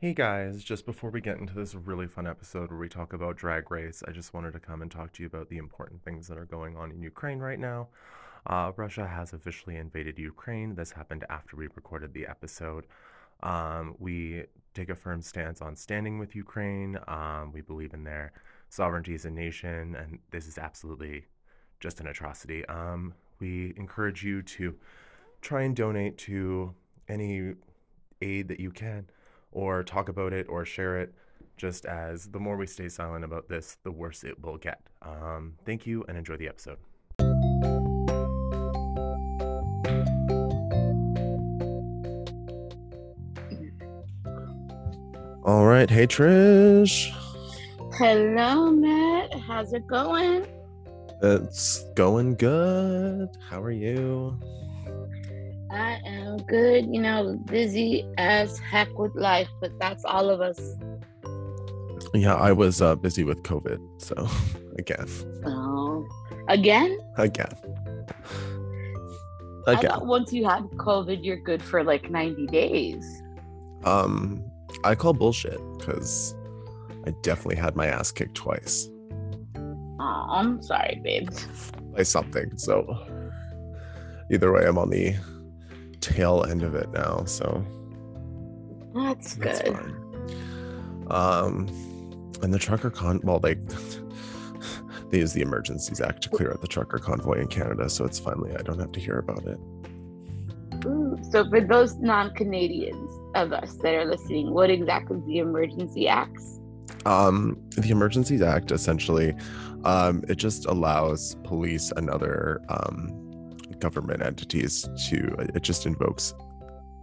Hey guys, just before we get into this really fun episode where we talk about Drag Race, I just wanted to come and talk to you about the important things that are going on in Ukraine right now. Uh, Russia has officially invaded Ukraine. This happened after we recorded the episode. Um, we take a firm stance on standing with Ukraine. Um, we believe in their sovereignty as a nation, and this is absolutely just an atrocity. Um, we encourage you to try and donate to any aid that you can, or talk about it, or share it. Just as the more we stay silent about this, the worse it will get. Um, thank you and enjoy the episode. All right. Hey, Trish. Hello, Matt. How's it going? It's going good. How are you? I am good. You know, busy as heck with life, but that's all of us. Yeah, I was uh, busy with COVID. So, again. Oh, again? Again. I Again. once you had COVID, you're good for like 90 days. Um, I call bullshit because I definitely had my ass kicked twice Oh, I'm sorry, babe. by something. So, either way, I'm on the tail end of it now. So, That's that's good. fine. Um, and the trucker con, well, they they use the Emergencies Act to clear out the trucker convoy in Canada. So it's finally I don't have to hear about it. Ooh, so, for those non Canadians of us that are listening, what exactly is the Emergency Acts? Um, the Emergencies Act essentially, um, it just allows police and other um, government entities to. It just invokes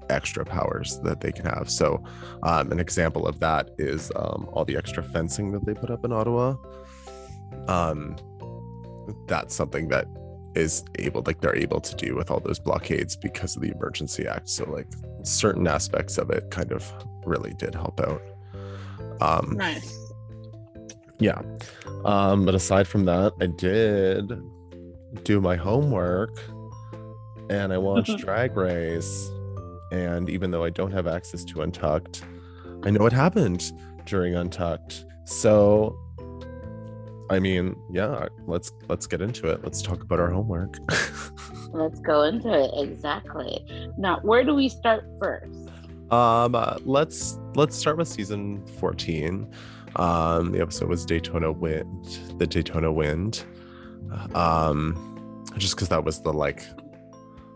extra powers that they can have. So, um, an example of that is um, all the extra fencing that they put up in Ottawa. Um, that's something that is able, like they're able to do with all those blockades because of the Emergency Act. So, like certain aspects of it kind of really did help out. Um, Nice. yeah. Um, but aside from that, I did do my homework and I watched Drag Race. And even though I don't have access to Untucked, I know what happened during Untucked. So I mean, yeah, let's let's get into it. Let's talk about our homework. Let's go into it. Exactly. Now, where do we start first? Um, uh, let's let's start with season 14. Um, the episode was Daytona Wind, the Daytona Wind. Um, just because that was the like,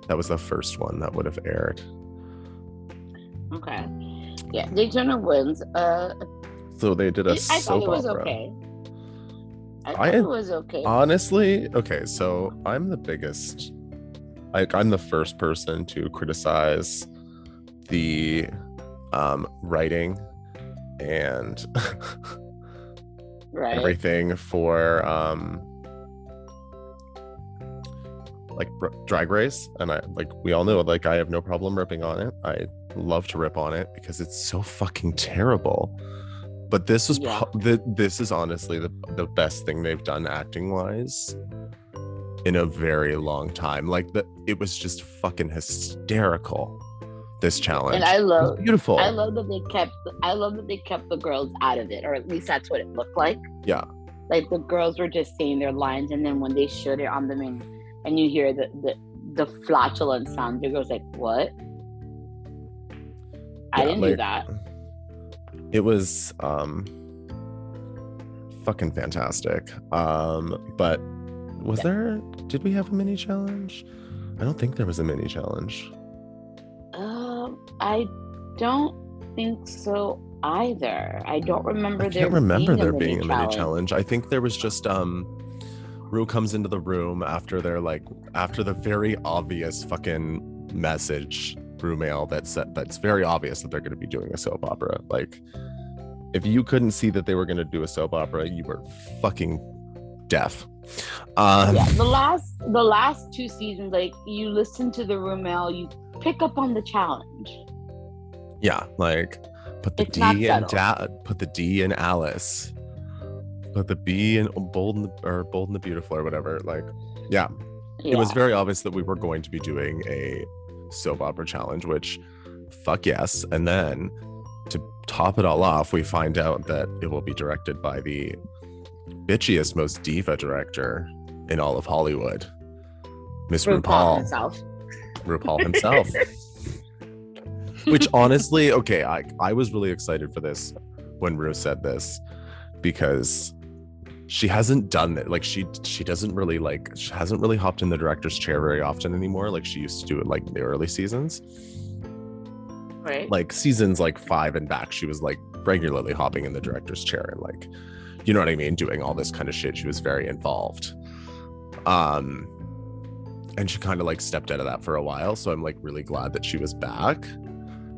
that was the first one that would have aired. Okay. Yeah, Daytona Wind. Uh, So they did a I thought it was opera. okay. I thought I- it was okay. Honestly, okay, so I'm the biggest, like, I'm the first person to criticize the um, writing and right. everything for um like r- drag race and i like we all know like i have no problem ripping on it i love to rip on it because it's so fucking terrible but this was Yeah. pro- the, this is honestly the, the best thing they've done acting wise in a very long time like the it was just fucking hysterical this challenge And I love, beautiful I love that they kept, I love that they kept the girls out of it, or at least that's what it looked like. Yeah. Like the girls were just saying their lines, and then when they showed it on the main, and you hear the the the flatulent sound, the girls like, "What? I Yeah, didn't like- do that." it was um fucking fantastic um but was Yeah. there did we have a mini challenge i don't think there was a mini challenge Um, I don't think so either. I don't remember. i there can't remember being there being a mini challenge i think there was just um Ru comes into the room after they're like after the very obvious fucking message through mail that's that's very obvious that they're going to be doing a soap opera like if you couldn't see that they were going to do a soap opera you were fucking deaf um yeah, the last the last two seasons, like you listen to the room mail, you pick up on the challenge. Yeah, like put the It's D in subtle. da- put the D in Alice. Put the B and Bold and the, or Bold and the Beautiful or whatever. Like, yeah, it was very obvious that we were going to be doing a soap opera challenge, which fuck yes. And then to top it all off, we find out that it will be directed by the bitchiest, most diva director in all of Hollywood, Miss RuPaul RuPaul. himself. RuPaul himself. Which honestly, okay, I I was really excited for this when Ru said this because she hasn't done it. Like she she doesn't really like she hasn't really hopped in the director's chair very often anymore. Like she used to do it like the early seasons. Right. Like seasons like five and back, she was like regularly hopping in the director's chair and like, you know what I mean, doing all this kind of shit. She was very involved. Um and she kind of like stepped out of that for a while. So I'm like really glad that she was back.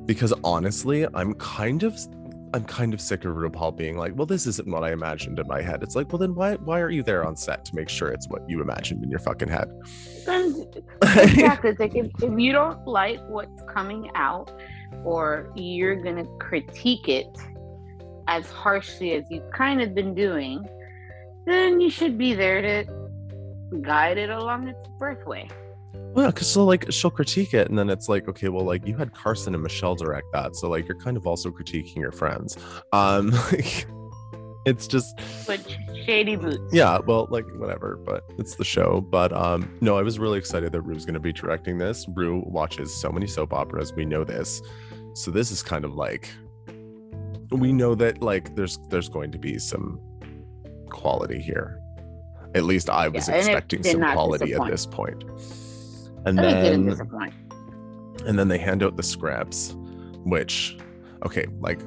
Because honestly, I'm kind of I'm kind of sick of RuPaul being like, well, this isn't what I imagined in my head. It's like, well, then why why are you there on set to make sure it's what you imagined in your fucking head? Then- exactly. It's like if, if you don't like what's coming out or you're gonna critique it as harshly as you've kind of been doing, then you should be there to guide it along its birthway. Well, because so like she'll critique it, and then it's like, okay, well, like you had Carson and Michelle direct that, so like you're kind of also critiquing your friends. Um, like, it's just But shady boots. yeah, well, like whatever, but it's the show. But um, no, I was really excited that Ru's going to be directing this. Ru watches so many soap operas, we know this, so this is kind of like we know that like there's there's going to be some quality here. At least I was Yeah, expecting some quality at this point. And And then and then they hand out the scraps, which okay like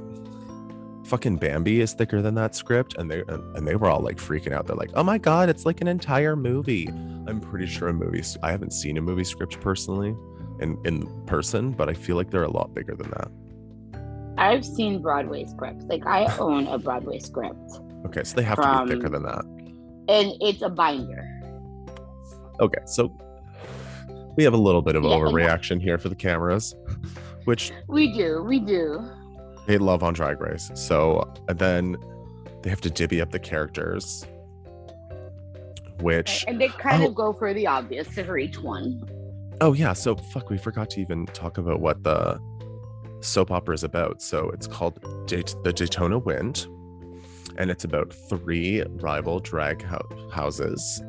fucking bambi is thicker than that script and they and they were all like freaking out. They're like oh my god it's like an entire movie. I'm pretty sure a movie i haven't seen a movie script personally in in person but i feel like they're a lot bigger than that. I've seen Broadway scripts. Like I own a Broadway script, okay so they have to be thicker than that. and it's a binder. okay so we have a little bit of Yeah, overreaction here for the cameras which We do, we do. they love on Drag Race. So uh, then they have to divvy up the characters, which And they kind Oh. of go for the obvious for each one. oh yeah, so fuck, we forgot to even talk about what the soap opera is about. So it's called Dayt- the Daytona Wind, and it's about three rival drag hou- houses.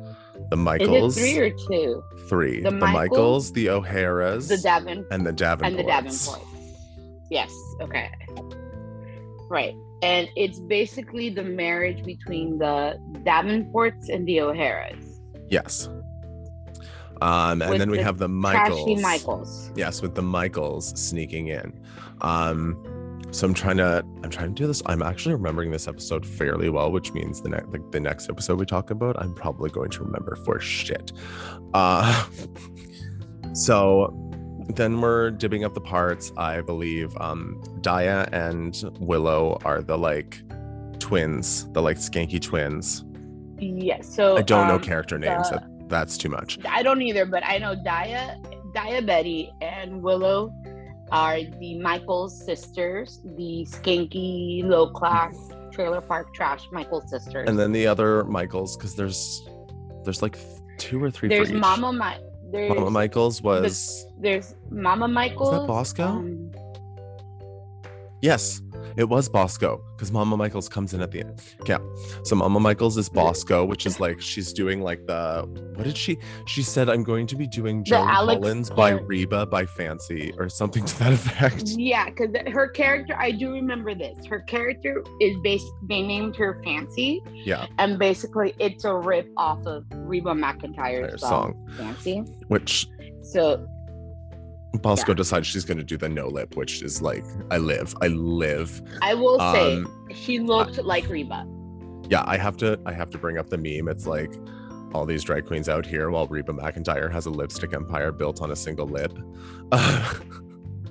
The Michaels, three or two? three. The the Michaels, Michaels, the O'Haras, The Davin and the Davenports. and the Davenports. Yes. Okay. Right. And it's basically the marriage between the Davenports and the O'Haras. Yes. Um, and With then we the have the Michaels. Michaels. yes with the michaels sneaking in um so i'm trying to i'm trying to do this. I'm actually remembering this episode fairly well which means the next like the next episode we talk about i'm probably going to remember for shit. Uh so then we're dibbing up the parts i believe um daya and willow are the like twins the like skanky twins. Yes. So i don't know um, character names the- that, that's too much. I don't either, but I know Daya, Daya Betty, and Willow are the Michaels sisters, the skanky, low class trailer park trash Michaels sisters. and then the other michaels because there's there's like two or three there's. Mama Mi- there's Mama Michaels was there's Mama Michaels. Is that Bosco? um, yes, it was Bosco because Mama Michaels comes in at the end. Yeah, so Mama Michaels is Bosco, which is like she's doing like the what did she? She said I'm going to be doing Joan Alex Collins by Reba by Fancy or something to that effect. yeah, because her character, I do remember this. Her character is based. They named her Fancy, Yeah, and basically it's a rip off of Reba McEntire's Her song, Fancy. which So Bosco Yeah. decides she's going to do the no lip, which is like I live, I live. I will say Um, she looked like Reba. yeah, I have to I have to bring up the meme. It's like all these drag queens out here while Reba McEntire has a lipstick empire built on a single lip.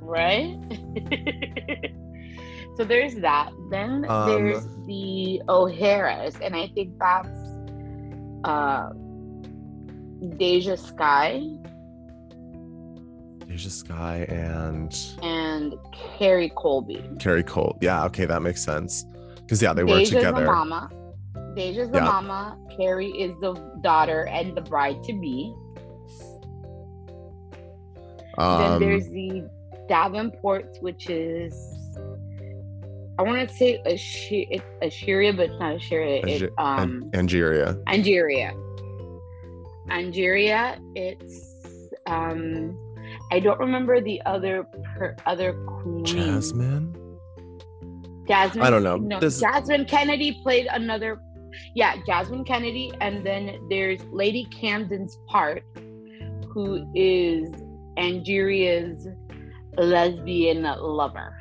right? so there's that. Then Um, there's the O'Haras, and I think that's uh Deja Skye Deja Skye and and Kerri Colby. Kerri Cole. Yeah, okay, that makes sense. Because yeah, they work together. Deja's the mama. Deja's the Yeah. mama. Kerri is the daughter and the bride to be. then Um, there's the Davenports, which is I want to say Ash- Assyria, but it's not Assyria. It's um An- Angeria. Angeria. Angeria. It's um I don't remember the other per, other queen. Jasmine. Jasmine. I don't know. No, This- Jasmine Kennedy played another. Yeah, Jasmine Kennedy, and then there's Lady Camden's part, who is Angeria's lesbian lover,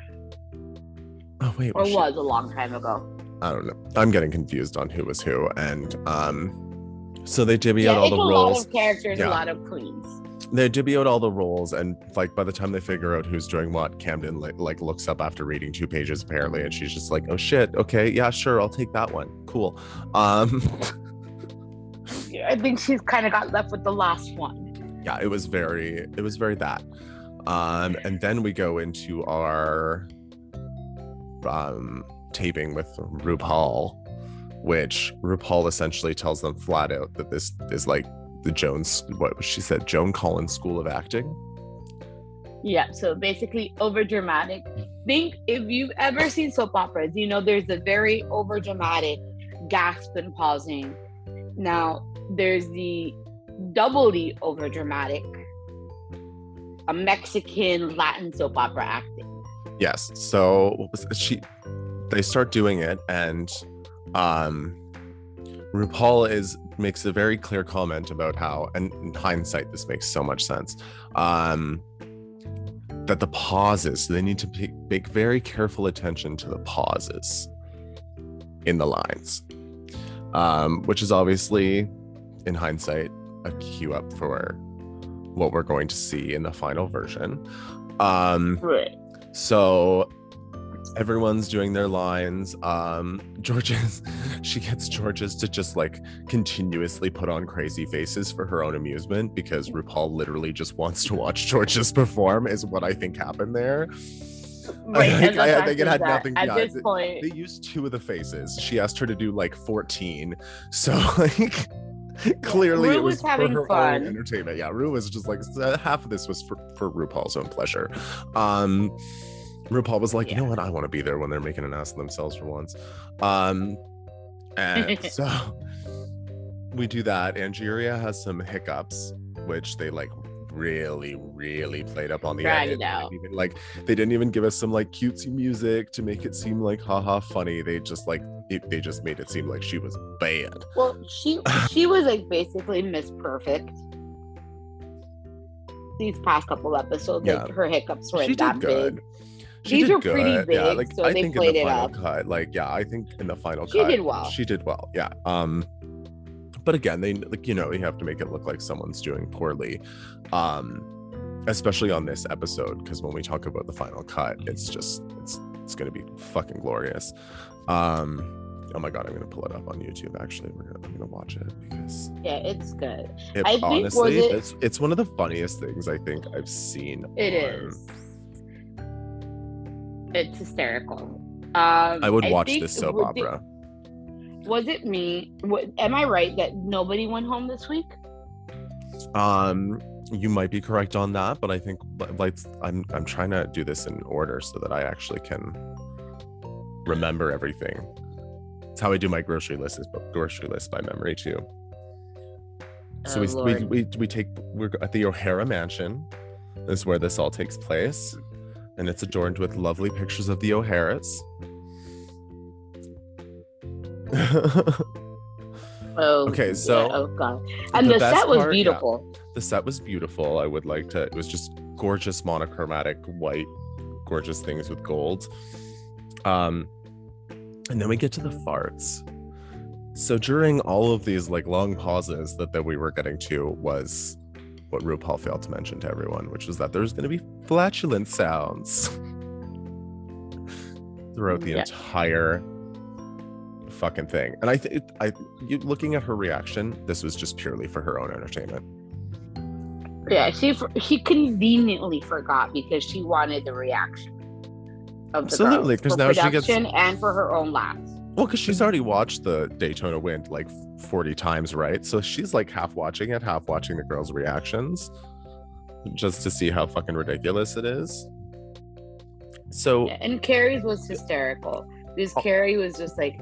Oh wait. or was she- was a long time ago. I don't know. I'm getting confused on who was who, and um, so they divvy Yeah, out all the a lot roles. of characters, Yeah. a lot of queens. They divvy out all the roles, and like by the time they figure out who's doing what, Camden like, like looks up after reading two pages apparently, and she's just like, "Oh shit, okay, yeah, sure, I'll take that one. Cool." Um, I think she's kind of got left with the last one. yeah, it was very, it was very that. Um, and then we go into our um taping with RuPaul, which RuPaul essentially tells them flat out that this is like the Jones, what she said, Joan Collins School of Acting. Yeah, so basically over dramatic. Think if you've ever seen soap operas, you know there's a very over dramatic gasp and pausing. Now there's the doubly over dramatic, a Mexican Latin soap opera acting. Yes. So what was it? she they start doing it and um RuPaul is makes a very clear comment about how and in hindsight this makes so much sense. Um that the pauses they need to make very careful attention to the pauses in the lines. Um which is obviously in hindsight a cue up for what we're going to see in the final version. Um Right. so everyone's doing their lines. Um, Jorgeous she gets Jorgeous to just like continuously put on crazy faces for her own amusement because RuPaul literally just wants to watch Jorgeous perform, is what I think happened there. Right. I think- I- I think it had nothing- At yeah, this it- point, They used two of the faces. She asked her to do like 14. So like clearly Ru it was, was having for her fun. own entertainment. Yeah, Ru was just like half of this was for, for RuPaul's own pleasure. Um RuPaul was like, you know what? I want to be there when they're making an ass of themselves for once. Um and so we do that. Angeria has some hiccups, which they like really, really played up on the Drag edit. it out. They didn't Even like they didn't even give us some like cutesy music to make it seem like haha funny. They just like it, they just made it seem like she was bad. well, she she was like basically Miss Perfect. These past couple episodes, like her hiccups weren't she that good. big. She These did were pretty good. Yeah, big, like so I they think in played the it final up. cut, like yeah, I think in the final She cut, did well. She did well. Yeah. Um, but again, they like you know you have to make it look like someone's doing poorly, um, especially on this episode because when we talk about the final cut, it's just it's it's gonna be fucking glorious. Um, oh my god, I'm gonna pull it up on YouTube. Actually, we're gonna I'm gonna watch it because Yeah, it's good. it, I think, honestly it- it's it's one of the funniest things I think I've seen. It on- is. It's hysterical. Um, I would watch this soap it- opera. was it me? Wa- am I right that nobody went home this week? Um, you might be correct on that, but I think like I'm I'm trying to do this in order so that I actually can remember everything. It's how I do my grocery list is grocery list by memory too. So Oh, we, we we we take we're at the O'Hara Mansion. This is where this all takes place, and it's adorned with lovely pictures of the O'Haras. Oh, Okay, yeah, so oh god, and the the, set was part- yeah. beautiful. the set was beautiful. I would like to. It was just gorgeous monochromatic white, gorgeous things with gold. Um, and then we get to the farts. So during all of these like long pauses that that we were getting to was what RuPaul failed to mention to everyone, which was that there's going to be flatulent sounds throughout the Yeah. entire fucking thing. And I think I you looking at her reaction, this was just purely for her own entertainment. Yeah, she for- she conveniently forgot because she wanted the reaction of the Absolutely, because now she gets- and for her own laughs. Well, because she's already watched the Daytona Wind like 40 times, right? So she's like half watching it, half watching the girls' reactions just to see how fucking ridiculous it is. So And Kerri's was hysterical because Oh. Kerri was just like,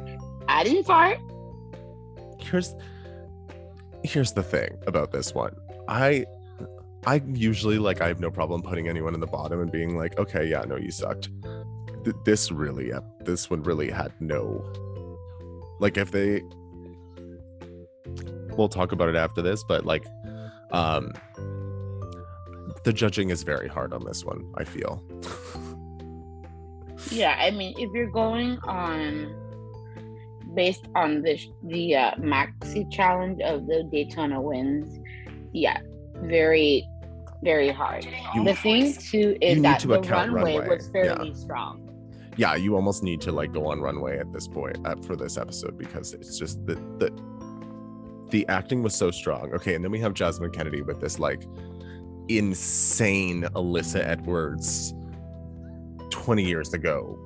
I didn't fart. here's here's the thing about this one. I I usually like I have no problem putting anyone in the bottom and being like, okay, yeah, no, you sucked. Th- this really, uh, this one really had no. Like if they, we'll talk about it after this, but like, um, the judging is very hard on this one. I feel. Yeah, I mean, if you're going on based on the the uh, maxi challenge of the Daytona Wind, yeah, very very hard. You- the thing too is that to the runway, runway, was fairly strong. yeah, you almost need to like go on runway at this point uh, for this episode because it's just the the the acting was so strong. Okay, and then we have Jasmine Kennedy with this like insane Alyssa Edwards 20 years ago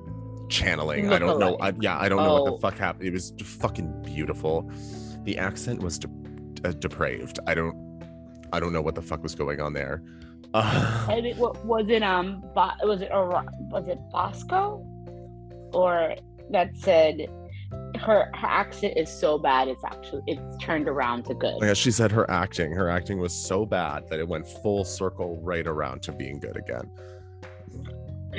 channeling. I don't know. I, yeah, I don't know what Oh. the fuck happened. It was fucking beautiful. The accent was de- uh, depraved. I don't I don't know what the fuck was going on there. Uh, And it wa- was it um Bo- was it or was it Bosco or that said her her accent is so bad it's actually it's turned around to good. Oh, yeah, she said her acting, her acting was so bad that it went full circle right around to being good again.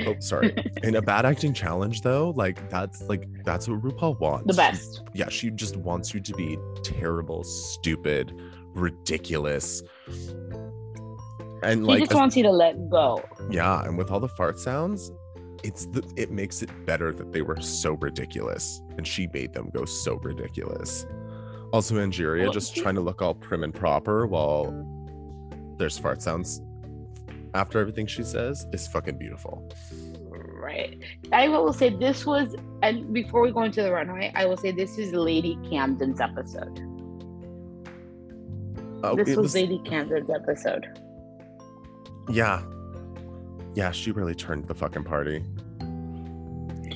Oh, sorry. In a bad acting challenge, though, like that's like that's what RuPaul wants. The She- best. yeah, she just wants you to be terrible, stupid, ridiculous, and like. She like just wants you to let go. yeah, and with all the fart sounds, it's the it makes it better that they were so ridiculous, and she made them go so ridiculous. Also, Angeria Well, just trying to look all prim and proper while there's fart sounds after everything she says is fucking beautiful. Right. I will say this was, and before we go into the runway, I will say this is Lady Camden's episode. Oh, this was, was- Lady Camden's episode. yeah, yeah, she really turned the fucking party.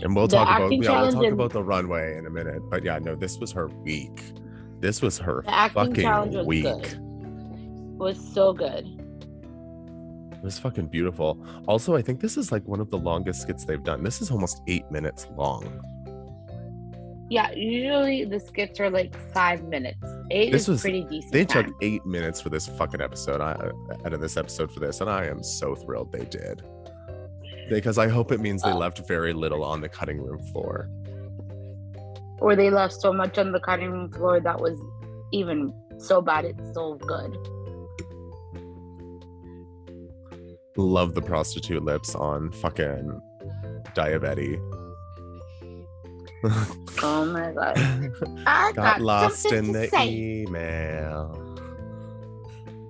And we'll The talk about yeah, we'll talk about the runway in a minute. But yeah, no, this was her week. This was her The acting challenge fucking was week. good. Was so good. It was fucking beautiful. Also, I think this is like one of the longest skits they've done. This is almost eight minutes long. Yeah, usually the skits are like five minutes. Eight This is was- pretty decent. They time. took eight minutes for this fucking episode. I uh, out of this episode for this, and I am so thrilled they did. Because I hope it means they Oh. left very little on the cutting room floor. or they left so much on the cutting room floor that was even so bad it's still good. Love the prostitute lips on fucking Diabetes. Oh my god. I Got lost in the say. email.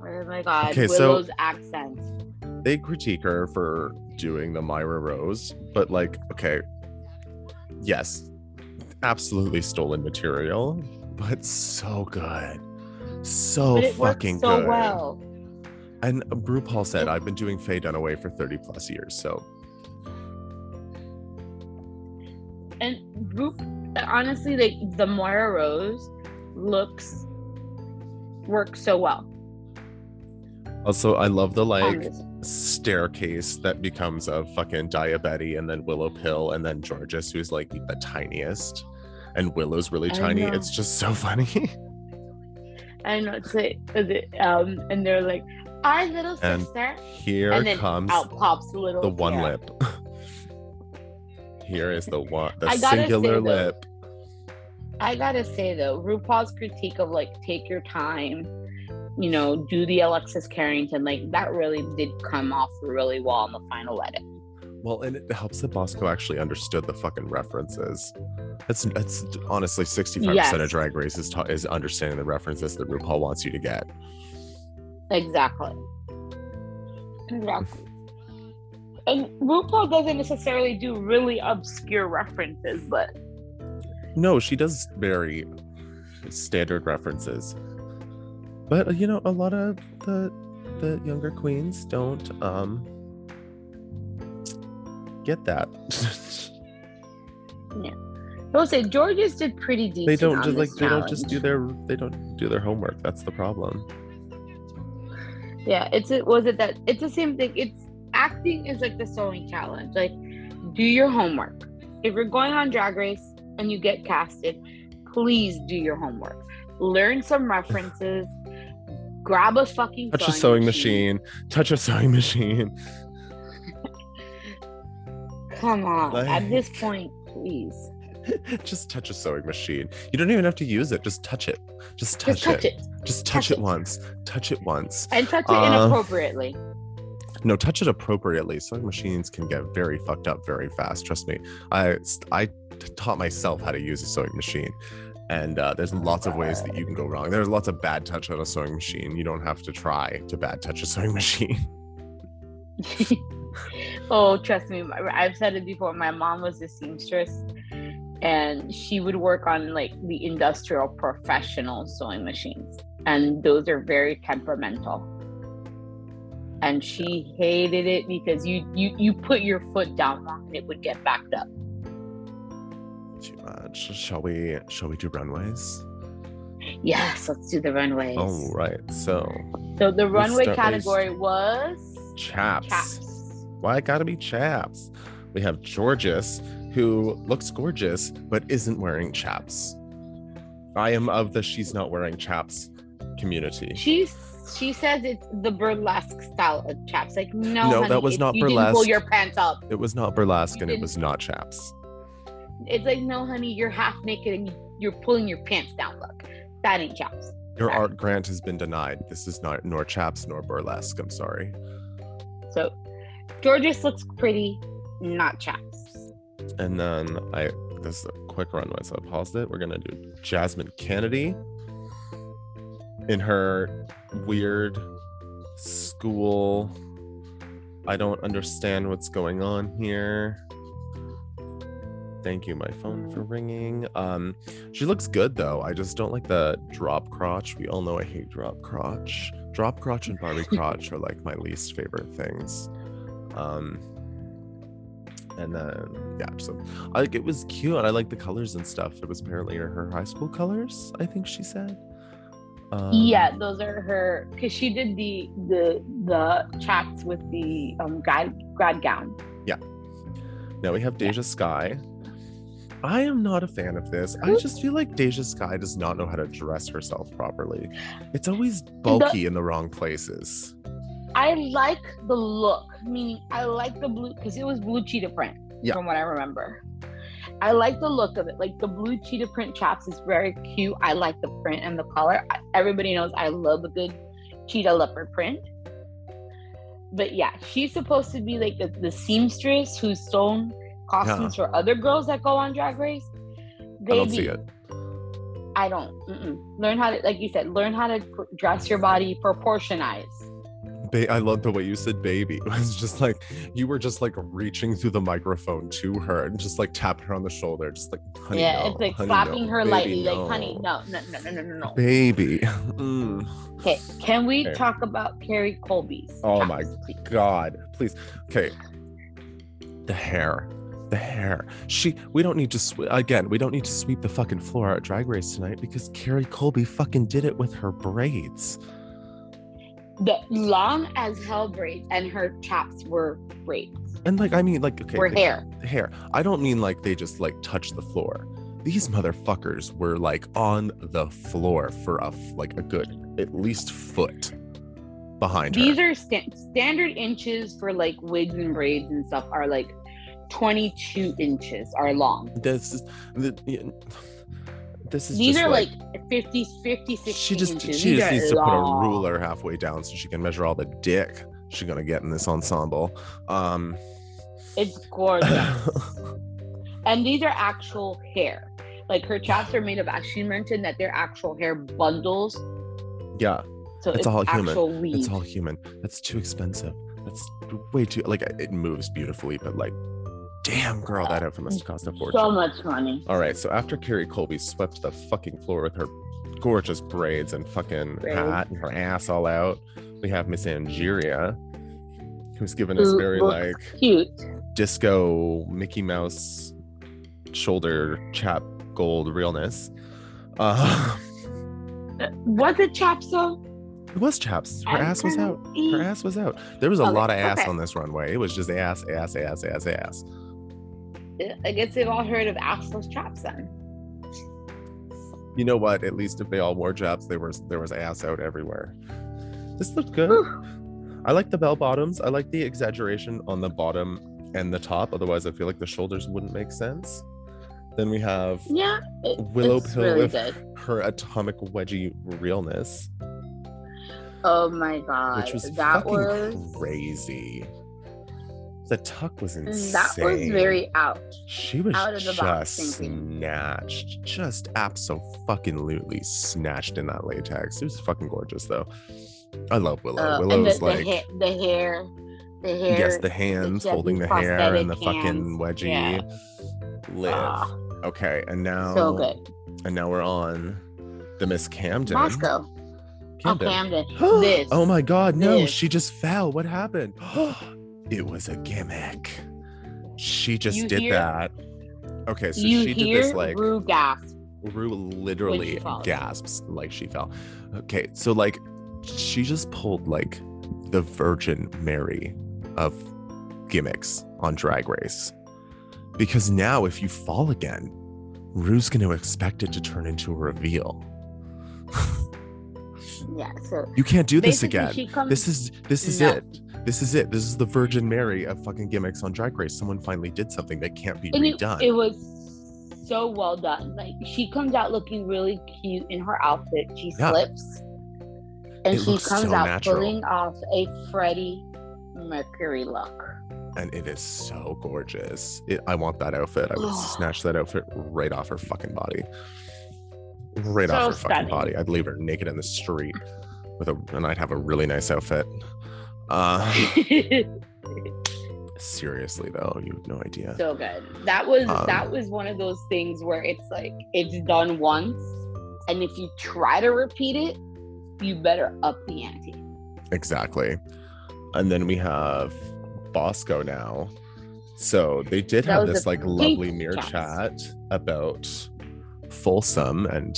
Oh my god. Okay, so- Willow's accent. they critique her for doing the Moira Rose, but like, okay, yes, absolutely stolen material, but so good. So but it works fucking so good. well. And RuPaul said, I've been doing Faye Dunaway for 30 plus years. So And honestly, like the Moira Rose looks works so well. also, I love the like staircase that becomes of fucking Diabetes and then Willow Pill and then Jorgeous, who's like the tiniest. And Willow's really tiny. It's just so funny. I know it's like um and they're like our little And sister Here and comes out pops little the one lip. Here is the one, the singular say, though, lip. I gotta say though, RuPaul's critique of like take your time, you know, do the Alexis Carrington, like that really did come off really well in the final edit. Well, and it helps that Bosco actually understood the fucking references. That's it's honestly sixty five percent of Drag Race is, ta- is understanding the references that RuPaul wants you to get. Exactly. Exactly. And RuPaul doesn't necessarily do really obscure references, but No, she does very standard references, but you know, a lot of the the younger queens don't um get that. yeah. I will say Jorgeous did pretty decent. they don't on just like they don't just do their they don't do their homework. That's the problem. Yeah, it's it was it that it's the same thing. It's acting is like the sewing challenge. Like do your homework. If you're going on Drag Race and you get casted, please do your homework. Learn some references. Grab a fucking touch a sewing machine. machine. Touch a sewing machine. Come on. Like... At this point, please. just touch a sewing machine. You don't even have to use it. Just touch it. Just touch, just touch it. it. Just touch, touch it, it, once. Touch it once. And touch it uh, inappropriately. No, touch it appropriately. Sewing machines can get very fucked up very fast. Trust me. I I taught myself how to use a sewing machine, and uh, there's lots of ways that you can go wrong. There's lots of bad touch on a sewing machine. You don't have to try to bad touch a sewing machine. oh, trust me. I've said it before. My mom was a seamstress and she would work on like the industrial professional sewing machines and those are very temperamental and she hated it because you you you put your foot down wrong and it would get backed up too much uh, shall we shall we do runways yes let's do the runways all right so so the runway category was chaps. chaps why it gotta be chaps we have Jorgeous who looks gorgeous but isn't wearing chaps. I am of the she's not wearing chaps community. She's she says it's the burlesque style of chaps. Like no, no, honey, that was not you burlesque. Pull your pants up. It was not burlesque, and it was not chaps. It's like no, honey, you're half naked and you're pulling your pants down. Look, that ain't chaps. Your art grant has been denied. This is not nor chaps nor burlesque. I'm sorry. So, Jorgeous looks pretty, not chaps. And then I this is a quick runway, so I paused it. We're gonna do Jasmine Kennedy in her weird school. I don't understand what's going on here. Thank you, my phone for ringing. Um, she looks good though. I just don't like the drop crotch. We all know I hate drop crotch. Drop crotch and Barbie crotch are like my least favorite things. Um, and then yeah so I, like it was cute i like the colors and stuff it was apparently her high school colors i think she said um, yeah those are her because she did the the the chats with the um grad grad gown yeah now we have deja yeah. sky I am not a fan of this. I just feel like Deja Skye does not know how to dress herself properly. It's always bulky the, in the wrong places. I like the look, meaning I like the blue because it was blue cheetah print yeah. from what I remember. I like the look of it. Like the blue cheetah print chaps is very cute. I like the print and the color. Everybody knows I love a good cheetah leopard print. But yeah, she's supposed to be like the, the seamstress who's sewn costumes for other girls that go on Drag Race. Baby, I don't see it. I don't. Mm-mm. Learn how to, like you said, learn how to dress your body, proportionize ba- I love the way you said baby. It was just like you were just like reaching through the microphone to her and just like tapping her on the shoulder, just like honey, yeah, no, it's like honey, slapping no, her baby, lightly, no. like honey, no, no, no, no, no, no, no. Baby. Mm. Okay, can we okay. talk about Kerri Colby's? Oh my please? god, please. Okay, the hair the hair. She, we don't need to, sw- again, we don't need to sweep the fucking floor at Drag Race tonight because Kerri Colby fucking did it with her braids the long as hell braids and her chaps were braids. And like I mean like okay or hair. Hair. I don't mean like they just like touch the floor. These motherfuckers were like on the floor for a like a good at least foot behind These her. are st- standard inches for like wigs and braids and stuff are like 22 inches are long. This is the this is these are like, like 50 50 60 she just inches. she these just needs long. to put a ruler halfway down so she can measure all the dick she's gonna get in this ensemble. Um it's gorgeous. And these are actual hair. Like her chaps are made of she mentioned that they're actual hair bundles. Yeah. So it's, it's all human. weave. it's all human. That's too expensive. That's way too like it moves beautifully but like damn girl, that outfit must have cost a fortune. So much money. All right, so after Kerri Colby swept the fucking floor with her gorgeous braids and fucking braids. hat and her ass all out, we have Miss Angeria, who's given us very like cute disco Mickey Mouse shoulder chap gold realness. Uh, was it chaps though? It was chaps. Her ass was out. Her ass was out. There was a okay, lot of ass okay. on this runway. It was just ass, ass, ass, ass, ass. I guess they've all heard of assless traps then. You know what? At least if they all wore jabs, there was there was ass out everywhere. This looked good. Whew. I like the bell bottoms. I like the exaggeration on the bottom and the top. Otherwise, I feel like the shoulders wouldn't make sense. Then we have Yeah, it, Willow Pill really with good. her atomic wedgie realness, Oh my god, which was that fucking was crazy. The tuck was insane. that was very out. She was out of the box thinking. snatched, just absolutely snatched in that latex. It was fucking gorgeous, though. I love Willow. Uh, and Willow's the, like, the, hair, the hair, the hair. yes, the hands the holding the hair and the prosthetic fucking hands. wedgie. Yeah. Live. Ah, okay, and now, so good. and now we're on the Miss Camden. Moscow. Camden. Oh, Camden. this. oh my God, no, This. she just fell. What happened? it was a gimmick. She just You did hear- that. Okay, so she did this like Ru gasp. Ru literally gasps like she fell. Okay, so like she just pulled like the Virgin Mary of gimmicks on Drag Race. Because now if you fall again, Ru's going to expect it to turn into a reveal. Yeah. So You can't do this again. Comes, This is this is No. it. This is it. This is the Virgin Mary of fucking gimmicks on Drag Race. Someone finally did something that can't be and it, redone. it was so well done. Like she comes out looking really cute in her outfit. She Yeah. slips, and It she comes so out natural. pulling off a Freddie Mercury look. and it is so gorgeous. It, I want that outfit. I would snatch that outfit right off her fucking body. Right So off her fucking body. I'd leave her naked in the street with a and I'd have a really nice outfit. Uh seriously though, you have no idea. so good. That was Um, that was one of those things where it's like it's done once, and if you try to repeat it, you better up the ante. Exactly. And then we have Bosco now. So they did That have this like lovely mirror chat about Folsom and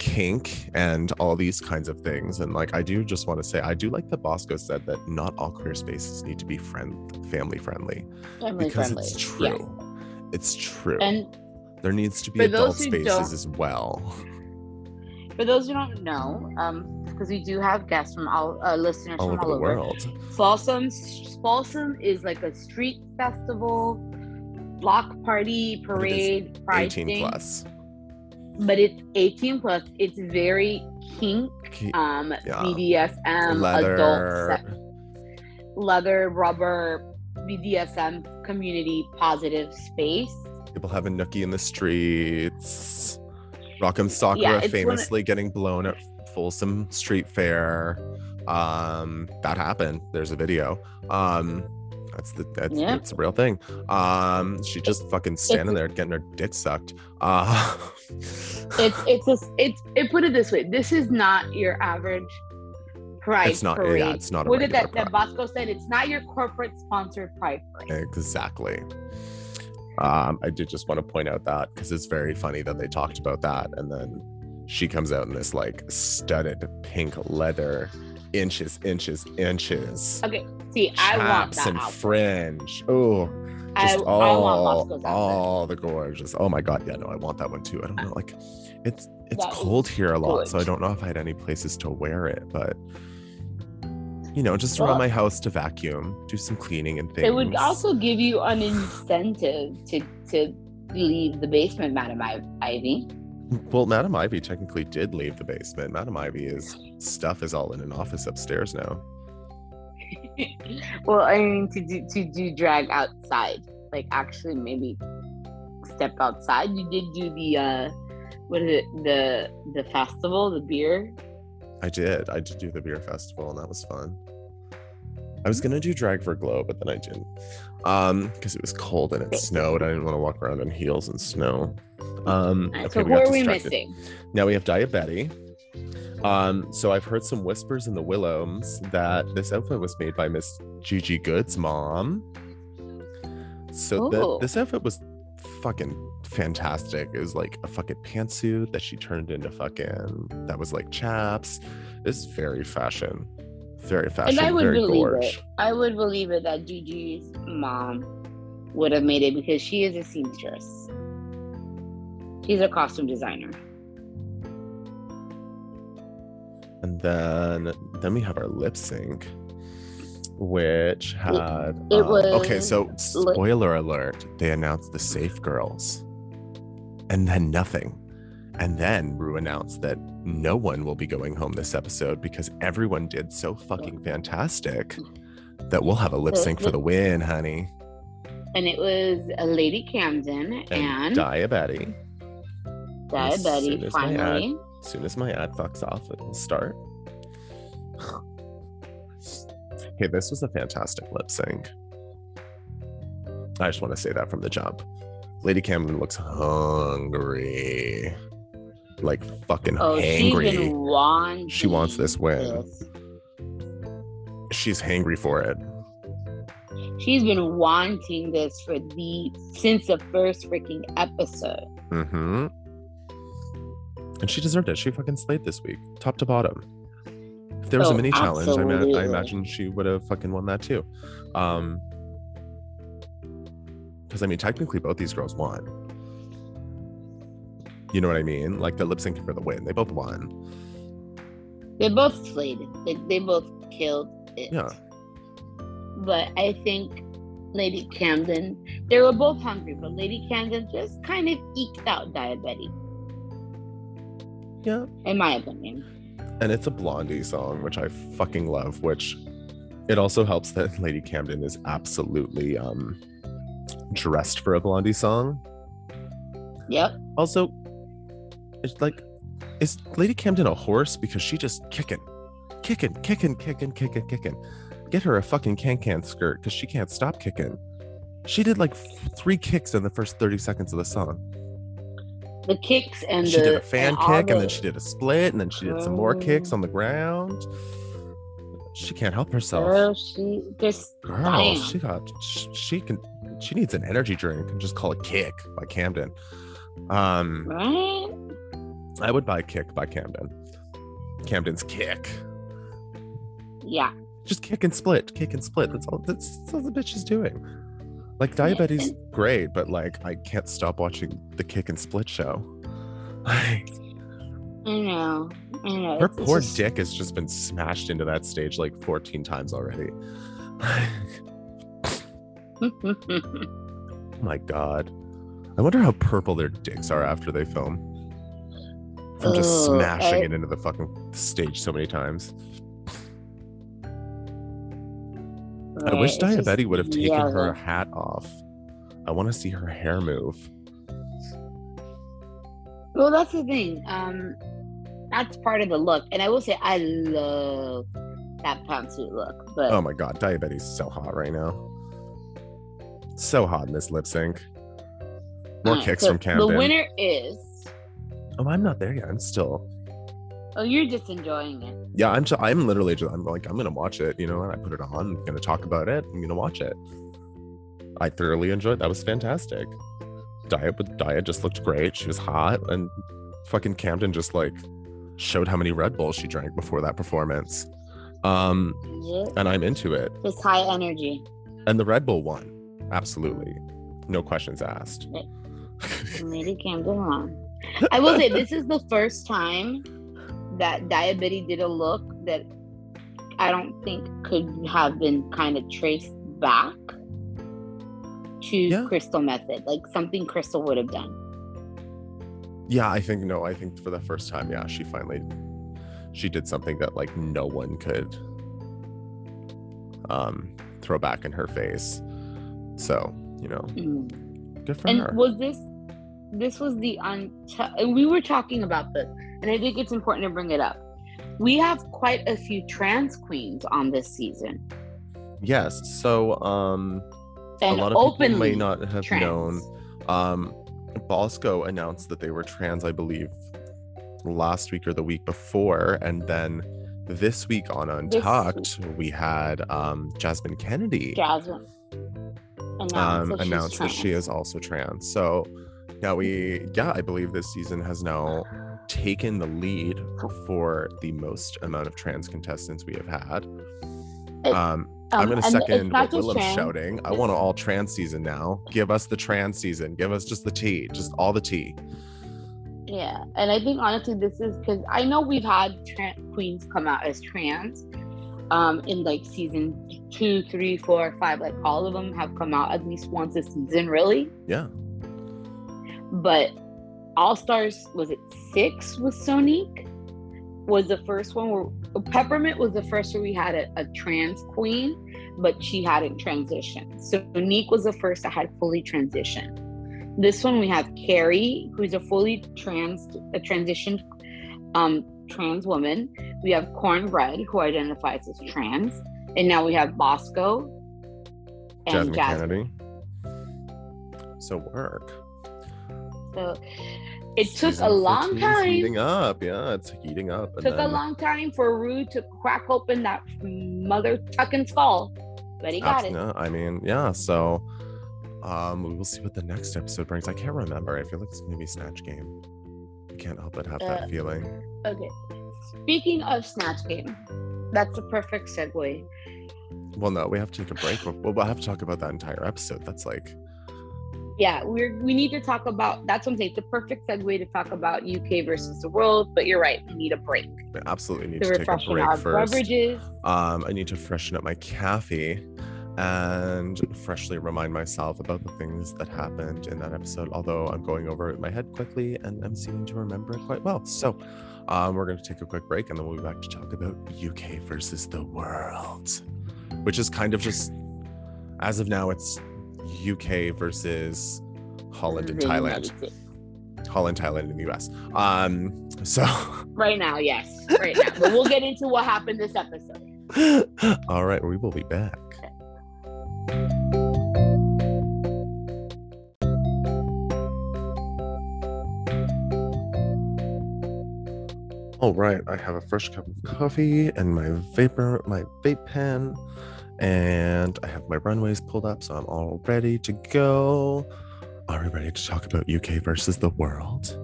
kink and all these kinds of things. And like I do just want to say I do like that Bosco said that not all queer spaces need to be friend family friendly. Family because friendly. it's true. It's true. And there needs to be adult spaces as well. for those who don't know, um, because we do have guests from all uh, listeners All from over all the over. world. Folsom, Folsom is like a street festival, block party, parade, pride 18 thing, plus. But it's 18 plus. It's very kink, um, Yeah. BDSM, leather. adult, leather, rubber, BDSM community positive space. People having nookie in the streets. Rock M. Sakura Yeah, one of- famously getting blown at Folsom Street Fair. Um, that happened. There's a video. Um, that's the that's Yeah. it's a real thing. Um, she just fucking standing there getting her dick sucked. Uh, It's it's a, it's it put it this way. This is not your average pride It's not- yeah, it's not a What did that, that. Bosco said? It's not your corporate sponsored pride parade. exactly. Um, I did just want to point out that because it's very funny that they talked about that, and then she comes out in this like studded pink leather, inches, inches, inches. Okay, see, I want that and outfit. fringe. Oh, I, just I want all, outfit. all the gorgeous. Oh my god, yeah, no, I want that one too. I don't know, like it's it's That cold here a lot, so I don't know if I had any places to wear it, but you know, just around Well- my house to vacuum, do some cleaning and things. It would also give you an incentive to to leave the basement, Madam Ivy. Well, Madam Ivy technically did leave the basement. Madam Ivy's stuff is all in an office upstairs now. well, I mean to do to do drag outside, like actually maybe step outside. You did do the uh, what is it? The the festival, the beer. I did. I did do the beer festival, and that was fun. I was gonna do drag for glow, but then I didn't, um, because it was cold and it snowed. I didn't want to walk around in heels and snow. Um, okay, so who are we missing? Now we have Daya Betty. Um, so I've heard some whispers in the Willows that this outfit was made by Miss Gigi Goode's mom. So the, this outfit was fucking fantastic. It was like a fucking pantsuit that she turned into fucking that was like chaps. It's very fashion. Very fashion, and I would believe gorge. it. I would believe it that Gigi's mom would have made it because she is a seamstress. She's a costume designer. And then then we have our lip sync, which had it uh, okay. was So li- spoiler alert: they announced the Safe Girls, and then nothing. And then Ru announced that no one will be going home this episode because everyone did so fucking fantastic that we'll have a lip sync for the- win, honey. And it was a Lady Camden And, and, Daya Betty. Diabetti as my ad- finally. As soon as my ad fucks off, it will start. Okay, this was a fantastic lip sync. I just want to say that from the jump. Lady Camden looks hungry. Like fucking Oh, hangry. been wanting. She wants this win. this. She's hangry for it. She's been wanting this for the since the first freaking episode. Mm-hmm. And she deserved it. She fucking slayed this week, top to bottom. If there was Oh, a mini challenge, I, ma- I imagine she would have fucking won that too. Um, because I mean, technically, both these girls won. You know what I mean? Like the lip syncing for the win, they both won. They both slayed it. They, they both killed it. Yeah. But I think Lady Camden, they were both hungry, but Lady Camden just kind of eked out Daya Betty, Yeah. in my opinion. And it's a Blondie song, which I fucking love. Which it also helps that Lady Camden is absolutely um dressed for a Blondie song. Yep. Also, it's like, is Lady Camden a horse? Because she just kicking, kicking, kicking, kicking, kicking, kicking. Get her a fucking can can skirt because she can't stop kicking. She did like f- three kicks in the first 30 seconds of the song. The kicks and She the did a fan all kick and then she did a split and then she did some more kicks on the ground. She can't help herself. Girl, she just Girl, damn. she got, sh- she can, she needs an energy drink and just call it kick by Camden. Um, right. I would buy Kick by Camden. Camden's Kick. Yeah. Just kick and split, kick and split. That's all. That's, that's all the bitch is doing. Like Daya Betty's, great, but like I can't stop watching the kick and split show. I know. I know. Her It's- it's poor just- dick has just been smashed into that stage like 14 times already. Oh my God. I wonder how purple their dicks are after they film. From just smashing it into the fucking stage so many times. I wish Right, Daya Betty would have taken her hat off. I want to see her hair move. Well, that's the thing. Um, that's part of the look, and I will say I love that pantsuit look. But Oh my god, Daya Betty's so hot right now. So hot in this lip sync. More Alright, kicks so from Camden. The winner is. Oh, I'm not there yet. I'm still. Oh, you're just enjoying it. Yeah, I'm. I'm literally just. I'm like, I'm gonna watch it. You know, and I put it on. I'm gonna talk about it. I'm gonna watch it. I thoroughly enjoyed. That was fantastic. Diet, with Diet just looked great. She was hot, and fucking Camden just like showed how many Red Bulls she drank before that performance. Um, and I'm into it. It's high energy. And the Red Bull won. Absolutely. No questions asked. Lady Camden won. I will say this is the first time that Daya Betty did a look that I don't think could have been kind of traced back to Yeah. Crystal Methyd, like something Crystal would have done. yeah, I think no, I think for the first time, yeah, she finally she did something that like no one could um throw back in her face. So, you know, Mm. good for and her. was this this was the un and we were talking about this and i think it's important to bring it up we have quite a few trans queens on this season yes. So um and a lot of people may not have trans. known. Um Bosco announced that they were trans, I believe, last week or the week before. And then this week on Untucked, we had um Jasmine Kennedy. jasmine announced, um, that, announced that she is also trans. So now we, yeah, I believe this season has now taken the lead for the most amount of trans contestants we have had. It- Um, I'm Um, gonna and second what Willem's trans, shouting. I want an all trans season now. Give us the trans season. Give us just the tea, just all the tea. Yeah, and I think honestly, this is because I know we've had tra- queens come out as trans, um, in like season two, three, four, five. Like all of them have come out at least once a season, really. Yeah. But All Stars was it six with Sonique? Was the first one where Peppermint was the first where we had a, a trans queen, but she hadn't transitioned. So Sonique was the first that had fully transitioned. This one we have Kerri, who's a fully trans, a transitioned um, trans woman. We have Cornbread, who identifies as trans, and now we have Bosco and Jasmine, Jasmine. Kennedy. So work. So it took a long 15 's time. Heating up, yeah, it's heating up. took a long time for Ru to crack open that mother tucking skull, but he got it. no, I mean, yeah. So, um, we will see what the next episode brings. I can't remember. I feel like it's gonna be Snatch Game. I can't help but have Uh, that feeling. Okay. Speaking of Snatch Game, that's a perfect segue. Well, no, we have to take a break. We'll, we'll have to talk about that entire episode. That's like, Yeah, we're we need to talk about that's what I'm saying. It's a perfect segue to talk about UK versus the world, but you're right, we need a break I absolutely need to to take a break our first. beverages. Um, I need to freshen up my coffee and freshly remind myself about the things that happened in that episode. Although I'm going over it in my head quickly and I'm seeming to remember it quite well. So, um, we're going to take a quick break and then we'll be back to talk about UK versus the world, which is kind of just, as of now, it's UK versus Holland and Thailand. Holland, Thailand, and the US. Um, so, Right now, yes, right now. But we'll get into what happened this episode. all right, we will be back. All right, I have a fresh cup of coffee and my vapor, my vape pen, and I have my runways pulled up, so I'm all ready to go. Are we ready to talk about UK versus the world?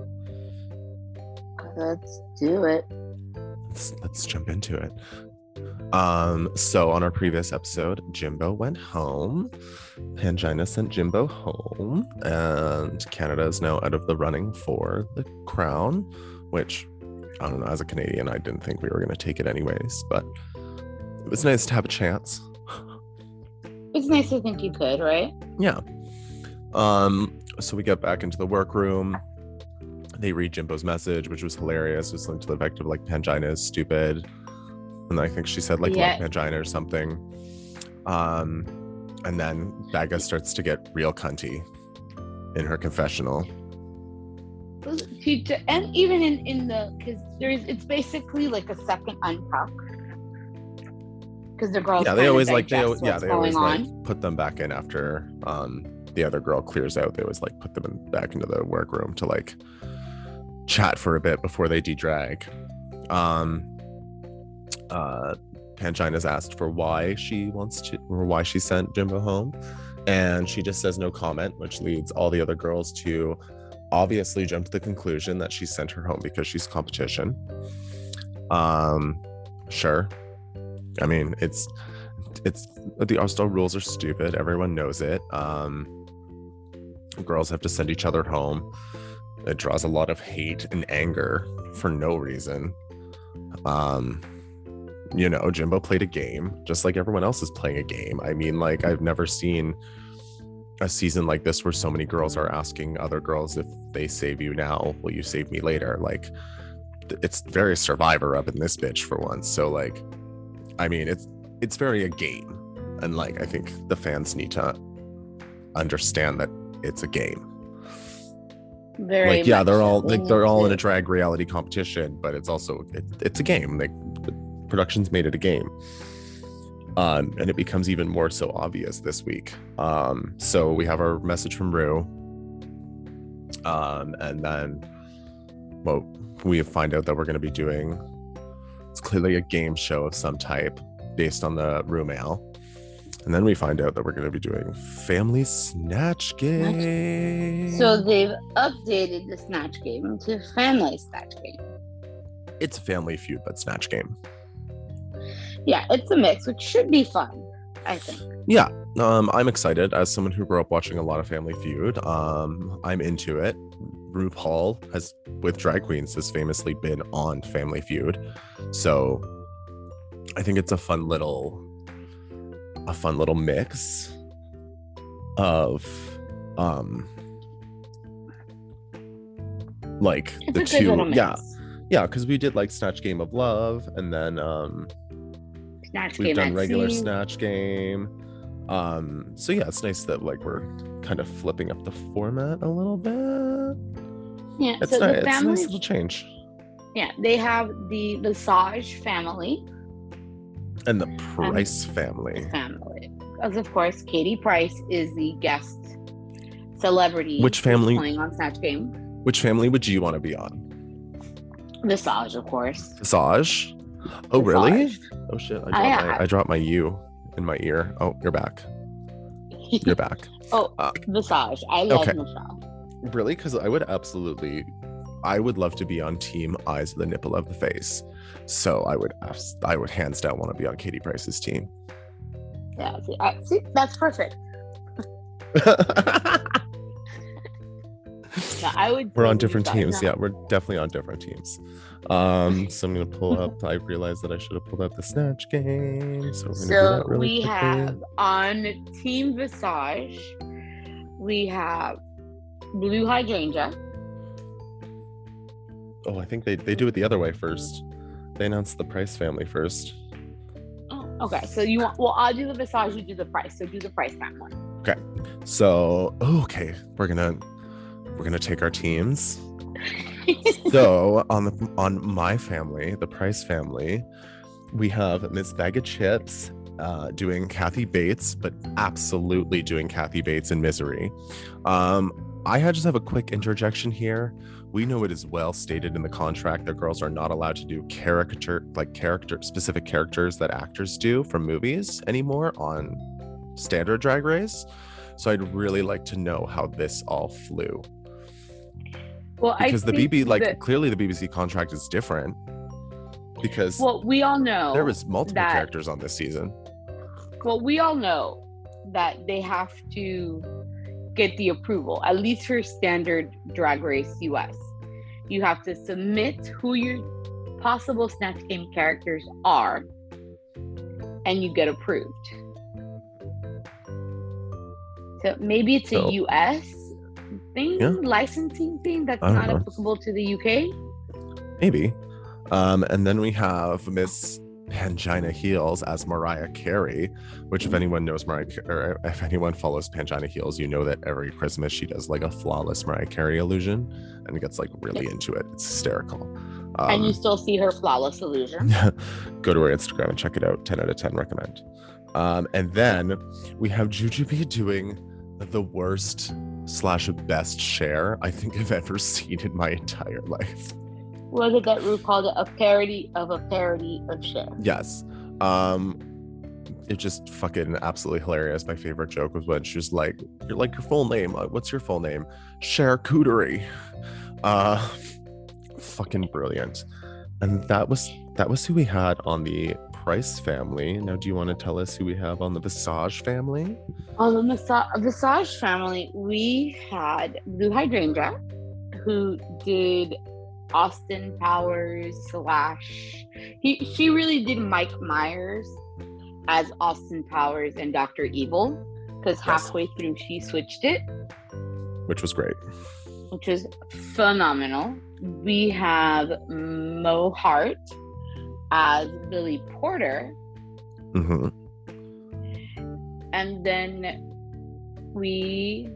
Let's do it. let's let's jump into it. Um, so on our previous episode, Jimbo went home. Pangina sent Jimbo home, and Canada is now out of the running for the crown, which I don't know, as a Canadian, I didn't think we were gonna take it anyways, but it was nice to have a chance. It's nice to think you could, right? Yeah. Um, so we get back into the workroom. They read Jimbo's message, which was hilarious. It was linked to the effect of like Pangina is stupid. And I think she said like Yeah. love Pangina or something. Um, and then Baga starts to get real cunty in her confessional. She, and even in in the because there's it's basically like a second untuck because the girls yeah, they always like they yeah, they always on. like put them back in after um the other girl clears out. They always like put them in, back into the workroom to like chat for a bit before they de-drag. Um uh Pangina's asked for why she wants to or why she sent Jimbo home. And she just says no comment, which leads all the other girls to obviously jump to the conclusion that she sent her home because she's competition. Um sure. I mean, it's it's the All-Star rules are stupid. Everyone knows it. Um girls have to send each other home. It draws a lot of hate and anger for no reason. Um you know, Jimbo played a game just like everyone else is playing a game. I mean, like I've never seen a season like this where so many girls are asking other girls if they save you now, will you save me later? Like it's very survivor up in this bitch for once. So like I mean, it's it's very a game. And like I think the fans need to understand that it's a game. Very like yeah, they're all like they're all in a drag reality competition, but it's also it, it's a game. Like the production's made it a game. Um, and it becomes even more so obvious this week. Um, so we have our message from Ru. Um, and then well, we find out that we're gonna be doing it's clearly a game show of some type based on the Ru mail. And then we find out that we're gonna be doing family snatch game. So they've updated the snatch game to family snatch game. it's family feud but snatch game Yeah, it's a mix, which should be fun, I think. Yeah, um, I'm excited as someone who grew up watching a lot of Family Feud. Um, I'm into it. RuPaul has, with drag queens, has famously been on Family Feud, so I think it's a fun little, a fun little mix of, um, like It's the two, yeah, yeah, because we did like Snatch Game of Love, and then um, Snatch we've game done regular snatch game um so yeah it's nice that like we're kind of flipping up the format a little bit Yeah, it's, so nice, the it's a nice little change yeah, they have the Visage family, and the price family family, because of course Katie Price is the guest celebrity. Which family? playing on Snatch Game? which family would you want to be on Visage, of course. visage oh really oh shit I I my, I dropped my u in my ear oh you're back you're back oh, Uh, Visage. I love okay. Michelle. really because i would absolutely i would love to be on team eyes of the nipple of the face so i would i would hands down want to be on katie price's team Yeah, see, I, see, that's perfect. Yeah, I would. we're on different teams yeah we're definitely on different teams um so i'm gonna pull up i realized that i should have pulled up the snatch game so we're So really we quickly. have on Team Visage, we have Blu Hydrangea. oh i think they, they do it the other way first they announce the price family first Oh, okay. So you want? Well, I'll do the Visage. You do the Price. So do the Price family. Okay. So okay we're gonna we're gonna take our teams so on the on my family, the Price family, we have Miss Baga Chipz uh, doing Kathy Bates, but absolutely doing Kathy Bates in Misery. Um, I just have a quick interjection here. We know it is well stated in the contract that girls are not allowed to do caricature, like character specific characters that actors do from movies anymore on standard Drag Race. So I'd really like to know how this all flew well, because I the BB like that- clearly the BBC contract is different because well, we all know there was multiple that- characters on this season. Well, we all know that they have to get the approval, at least for standard Drag Race US. You have to submit who your possible Snatch Game characters are, and you get approved. So maybe it's So- a US thing, Yeah. licensing thing that's don't know. applicable to the UK. Maybe. Um, and then we have Miss Pangina Heals as Mariah Carey, which if anyone knows Mariah or if anyone follows Pangina Heals, you know that every Christmas she does like a flawless Mariah Carey illusion and gets like really Yes. into it. It's hysterical. and you Um, still see her flawless illusion. go to her Instagram and check it out. 10 out of 10 recommend. Um, and then we have Jujubee doing the worst slash best Cher I think I've ever seen in my entire life. Was it that Ru called it a parody of a parody of Cher? Yes. Um it just fucking absolutely hilarious. My favorite joke was when she was like, You're like your full name. Uh, What's your full name? Charcuterie. Uh fucking brilliant. And that was that was who we had on the Price family. Now do you want to tell us who we have on the Visage family? On the Masa- Visage family, we had Blu Hydrangea, who did Austin Powers slash he she really did Mike Myers as Austin Powers and Doctor Evil because halfway through she switched it, Which was great. which was phenomenal. We have Mo Heart as Billy Porter, hmm and then we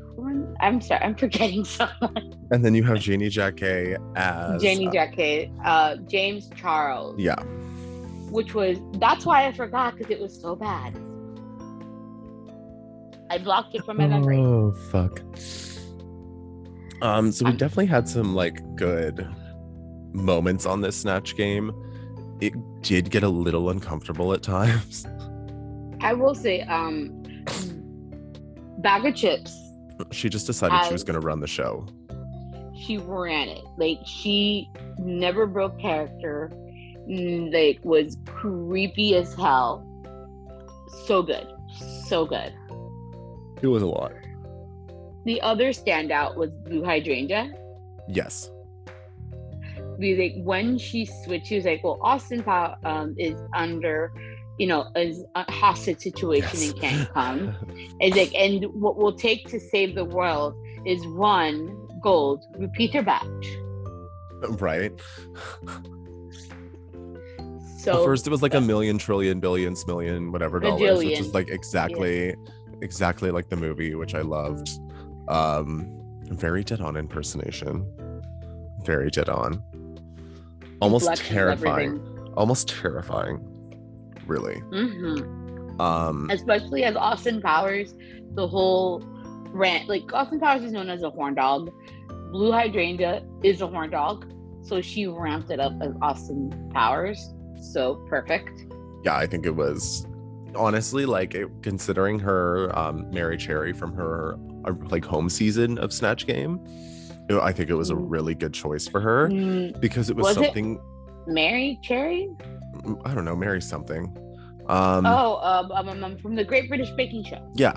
I'm sorry, I'm forgetting someone. And then you have Janey Jacké as Jamie uh, Jacquet, uh, James Charles, Yeah. which was that's why I forgot because it was so bad. I blocked it from my memory. Oh fuck. Um, so we definitely had some like good moments on this snatch game. It did get a little uncomfortable at times. I will say, um, Baga Chipz. She just decided she was gonna run the show. She ran it like she never broke character. mm, like was creepy as hell. So good, so good. It was a lot. The other standout was Blu Hydrangea. Yes. Like when she switched, she was like, "Well, Austin Power um, is under, you know, is a hostage situation Yes. and can't come." It's like, and what will take to save the world is one gold repeater badge. right. So Well, first it was like a million trillion billions million billion whatever dollars which is like exactly exactly like the movie which i loved um very dead on impersonation very dead on almost terrifying almost terrifying really hmm um Especially as Austin Powers, the whole rant like Austin Powers is known as a horn dog. Blu Hydrangea is a horn dog, so she ramped it up as Austin Powers. So perfect. yeah i think it was honestly like it, considering her um mary cherry from her uh, like home season of snatch game i think it was a Mm. really good choice for her Mm, because it was, Was it- something Mary Cherry? I don't know, Mary something. Um, oh, um, um, um, from the Great British Baking Show. yeah,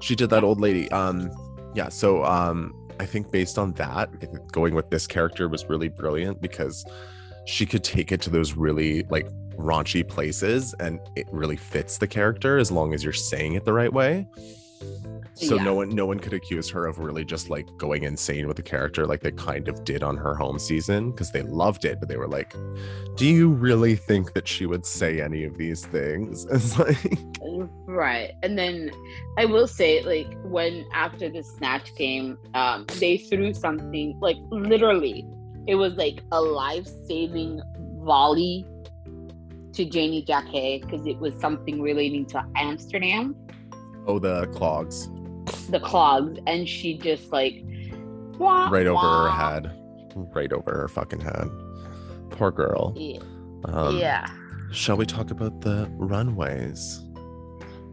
she did that old lady. Um, yeah, so um, I think based on that, going with this character was really brilliant because she could take it to those really like raunchy places, and it really fits the character as long as you're saying it the right way. So Yeah. no one, no one could accuse her of really just like going insane with the character, like they kind of did on her home season, because they loved it, but they were like, "Do you really think that she would say any of these things?" It's like, Right. And then I will say, like, when after the snatch game, um, they threw something like literally, it was like a life saving volley to Janey Jacké because it was something relating to Amsterdam, oh, the clogs the clogs, and she just like wah, right over her head, right over her fucking head. Poor girl. Yeah. Um, yeah. Shall we talk about the runways?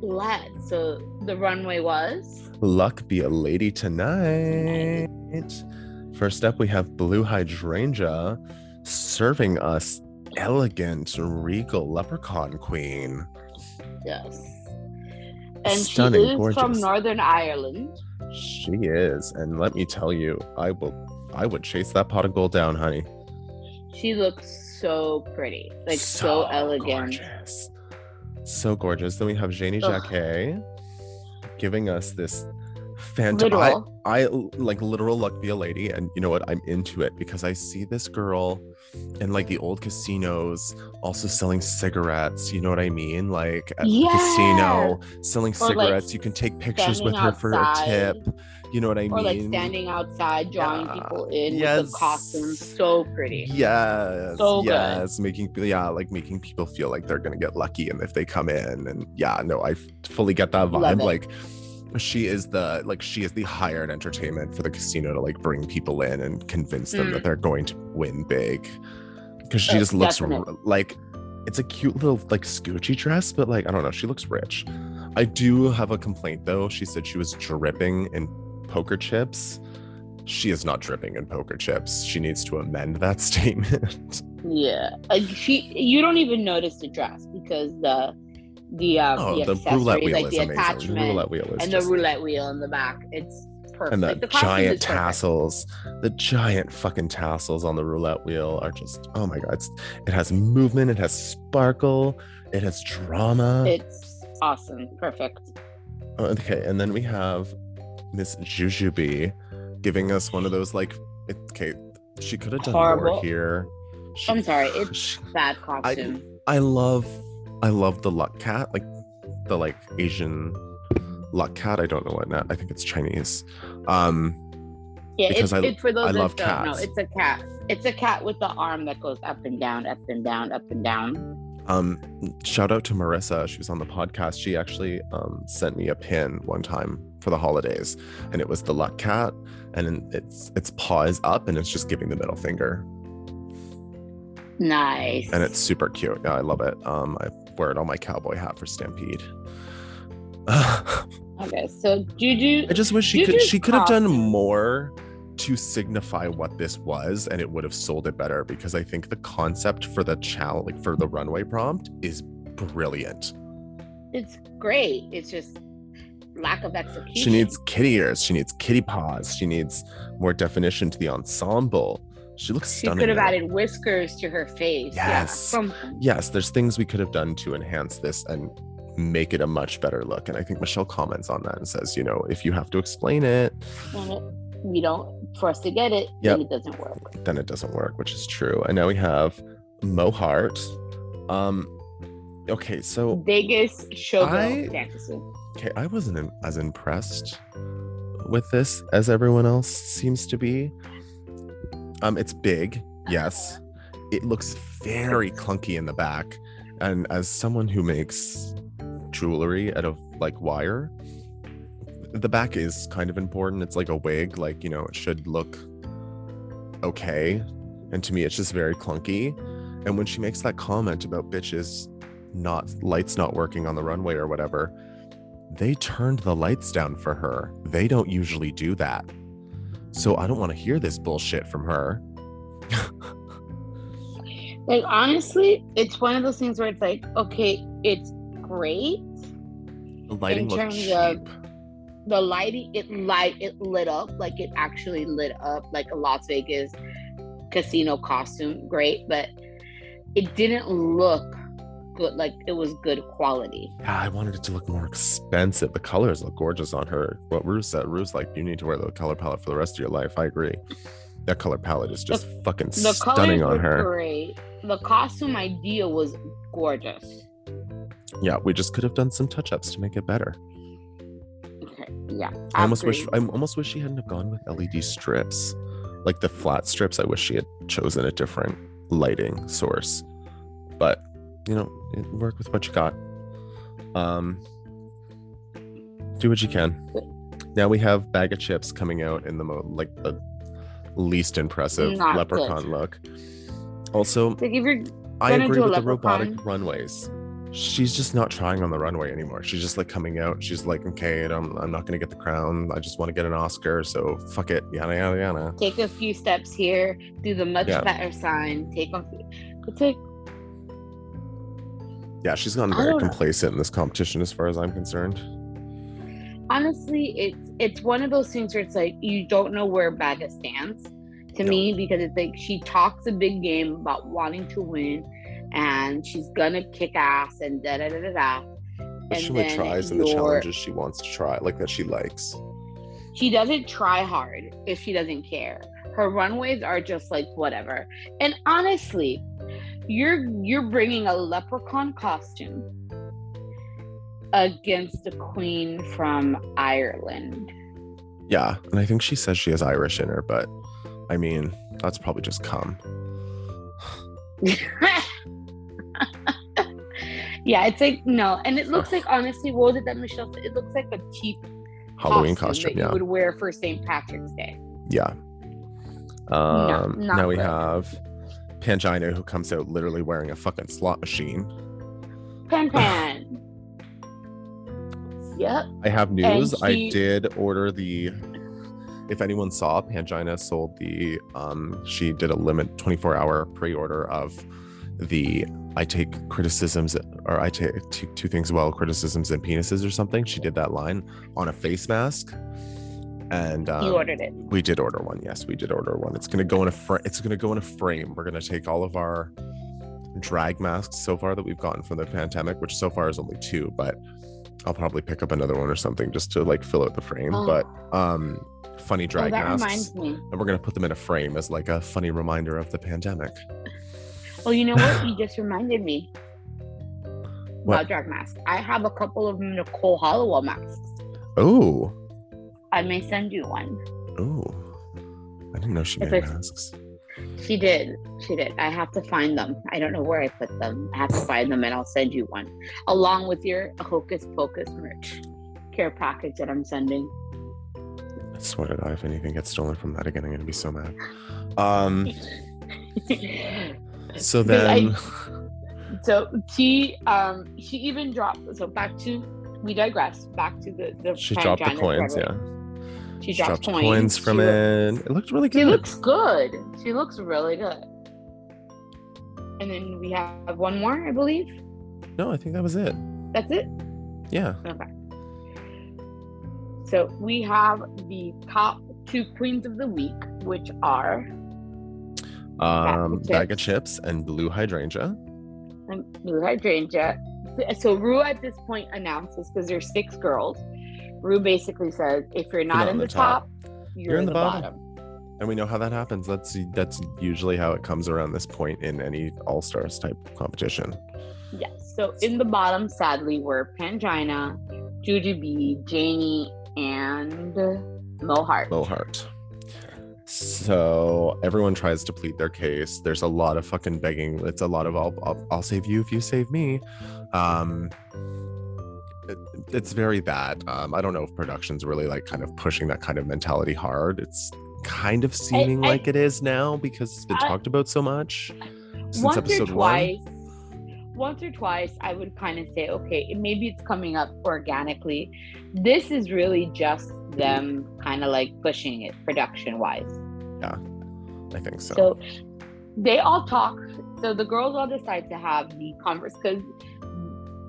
Let's. So the runway was. Luck be a lady tonight. First up, we have Blu Hydrangea serving us elegant, regal leprechaun queen. Yes. And Stunning, she is from. Northern Ireland. She is, and let me tell you, I will, I would chase that pot of gold down, honey. She looks so pretty, like so, elegant. gorgeous. So gorgeous. Then we have Janey. Jacké giving us this fantastic. I, I like literal luck be a lady, and you know what? I'm into it because I see this girl in like the old casinos also selling cigarettes. You know what I mean? Like at the casino selling Or, like, cigarettes. you can take pictures with her for a tip. You know what I Or mean? like standing outside, drawing Yeah. people in with the costumes. So pretty. Yes, So good. yes, making yeah, like making people feel like they're gonna get lucky, and if they come in, and yeah, no, I fully get that vibe. Like, she is the like she is the hired entertainment for the casino to like bring people in and convince them Mm. that they're going to win big, because she Oh, just looks r- like it's a cute little like Scoochie dress, but like I don't know, she looks rich. I do have a complaint though. She said she was dripping in poker chips. She is not dripping in poker chips. She needs to amend that statement. Yeah. Like she you don't even notice the dress because the the um oh, the, the, roulette wheel like is the amazing. The roulette wheel is and the roulette wheel in the back. It's perfect. and the, costume giant tassels, the giant fucking tassels on the roulette wheel are just oh my god! It has movement, it has sparkle, it has drama. It's awesome. Perfect. Okay, and then we have Miss Jujubee giving us one of those like, it, okay, she could have done more Horrible. here. She- I'm sorry, it's she- Bad costume. I love, I love the luck cat, like the like Asian luck cat. I don't know what that. I think it's Chinese. Um, yeah, because it's, I- it's for those I that love don't know. cats. It's a cat. It's a cat with the arm that goes up and down, up and down, up and down. Um, shout out to Marissa. She was on the podcast. She actually um, sent me a pin one time for the holidays, and it was the luck cat, and its its paw is up, and it's just giving the middle finger, Nice. and it's super cute. Yeah, I love it. Um, I wear it on my cowboy hat for Stampede. Okay. So Juju, I just wish she could. She could have done more to signify what this was and it would have sold it better because I think the concept for the challenge like for the runway prompt is brilliant. It's great. It's just lack of execution. She needs kitty ears, she needs kitty paws, she needs more definition to the ensemble. She looks She stunning. could have added whiskers to her face. Yes. Yeah, yes, there's things we could have done to enhance this and make it a much better look. And I think Michelle comments on that and says, you know, if you have to explain it, we don't for us to get it, Yep. then it doesn't work. then it doesn't work, which is true. And now we have Mo Heart. Um, okay, so Biggest showgirl fantasy. okay, I wasn't as impressed with this as everyone else seems to be. Um, it's big, yes. It looks very clunky in the back, and as someone who makes jewelry out of like wire, the back is kind of important. It's like a wig, like you know, it should look okay. And to me, it's just very clunky. And when she makes that comment about bitches not lights not working on the runway or whatever, they turned the lights down for her. They don't usually do that. So I don't want to hear this bullshit from her. Like honestly, it's one of those things where it's like, okay, it's great. The lighting In terms of- The lighting, it light, it lit up like it actually lit up like a Las Vegas casino costume. Great, but it didn't look good. Like it was good quality. yeah, I wanted it to look more expensive. The colors look gorgeous on her. What Ru said, Ru's like, you need to wear the color palette for the rest of your life. I agree. That color palette is just fucking The stunning on her. great. The costume idea was gorgeous. Yeah, we just could have done some touch-ups to make it better. Okay, yeah. I almost wish. I almost wish she hadn't have gone with LED strips. Like the flat strips, I wish she had chosen a different lighting source. But you know, work with what you got. Um do what you can. Now we have Baga Chipz coming out in the mo like the least impressive Not leprechaun good. look. Also, Like if you're I agree with the robotic runways. She's just not trying on the runway anymore. She's just like coming out. She's like, okay, I'm, I'm not gonna get the crown. I just want to get an Oscar. So fuck it. Yada yada yada. take a few steps here, do the much Yeah. better sign, take a it's like Yeah, she's gotten very know. complacent in this competition, as far as I'm concerned. honestly it's it's one of those things where it's like you don't know where Baga stands to No. me because it's like she talks a big game about wanting to win and she's gonna kick ass and da da da da da. But And she only tries in the challenges she wants to try, like that she likes. she doesn't try hard if she doesn't care. Her runways are just like whatever. And honestly, you're you're bringing a leprechaun costume against a queen from Ireland. Yeah, and I think she says she has Irish in her, but I mean, that's probably just come. yeah, it's like no, and it looks like honestly, what was it that Michelle said? It looks like a cheap Halloween costume, costume, that yeah. you would wear for St. Patrick's Day. Yeah. Um, not now we good. have Pangina, who comes out literally wearing a fucking slot machine. Pan Pan. yep. I have news. I did order the. If anyone saw, Pangina sold the. Um, she did a limit 24 hour pre order of the. I take criticisms, or I take two things well, criticisms and penises, or something. She did that line on a face mask, and um, you ordered it. we did order one. Yes, we did order one. It's gonna go in a frame. It's gonna go in a frame. We're gonna take all of our drag masks so far that we've gotten from the pandemic, which so far is only two, but I'll probably pick up another one or something just to like fill out the frame. Oh. But um, funny Oh, drag that masks, reminds me. and we're gonna put them in a frame as like a funny reminder of the pandemic. Well, you know what? You just reminded me What? about drag masks. I have a couple of Nicole Hollowell masks. Oh, I may send you one. oh, I didn't know she made it's- masks. She did. She did. I have to find them. I don't know where I put them. I have to find them and I'll send you one along with your Hocus Pocus merch care package that I'm sending. I swear to God, if anything gets stolen from that again, I'm gonna be so mad. Um, so Because I- then. so she um she even dropped so back to we digress back to the the She dropped the coins, yeah. She She drops dropped coins. coins from She looks- it. It looked really good. She looks good. She looks really good. And then we have one more, I believe. no, I think that was it. That's it. Yeah. Okay. So we have the top two queens of the week, which are Um, of Baga Chipz. and blu hydrangea. um, Blu Hydrangea. So Ru at this point announces because there's six girls. Ru basically says, if you're not, not in the, top, you're, in the, bottom. And we know how that happens. That's that's usually how it comes around this point in any all stars type competition. Yes. So in the bottom, sadly, were Pangina, Jujubee, Janey, and Mo Heart. Mohart. So everyone tries to plead their case. There's a lot of fucking begging. It's a lot of I'll I'll, I'll save you if you save me. Um, it, it's very that. Um, I don't know if production's really like kind of pushing that kind of mentality hard. It's kind of seeming I- like it is now because it's been I- talked about so much since once or episode twice one. once or twice i would kind of say okay maybe it's coming up organically this is really just them kind of like pushing it production wise Yeah, I think so. so they all talk so the girls all decide to have the converse because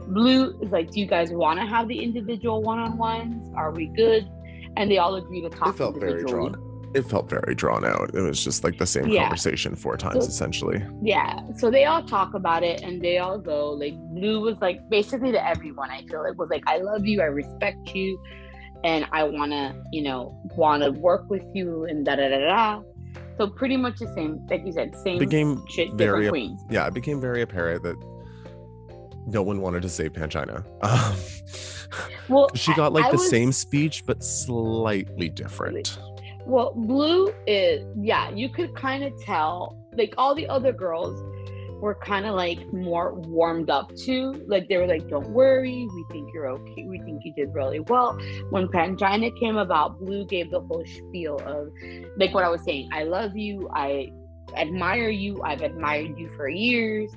blu is like do you guys want to have the individual one-on-ones are we good and they all agree to talk it felt very drawn. It felt very drawn out. It was just like the same Yeah. conversation four times So- essentially. Yeah, so they all talk about it and they all go like Blu was like basically to everyone. I feel like was like I love you, I respect you, and I wanna you know wanna work with you and da da da da. So pretty much the same, like you said, same Became shit, very different queens. yeah, it became very apparent that no one wanted to save Pangina. Um, Well, she got like I the was- same speech, but slightly different. Well, Blu is yeah, you could kind of tell like all the other girls were kind of like more warmed up to like they were like don't worry we think you're okay we think you did really well when pangina came about blu gave the whole spiel of like what i was saying i love you i admire you i've admired you for years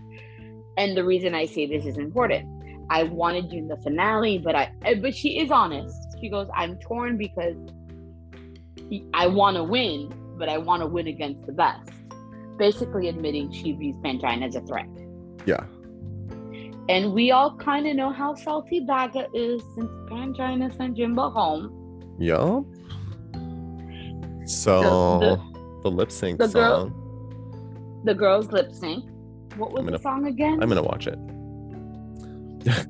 and the reason i say this is important i wanted you in the finale but i eh, but she is honest she goes i'm torn because I want to win, but I want to win against the best. Basically, admitting she views Pangina as a threat. Yeah. And we all kind of know how salty Baga is since Pangina sent Jimbo home. Yup. So The- the, lip sync the girl- The girls lip sync. What was gonna- the song again? I'm gonna watch it.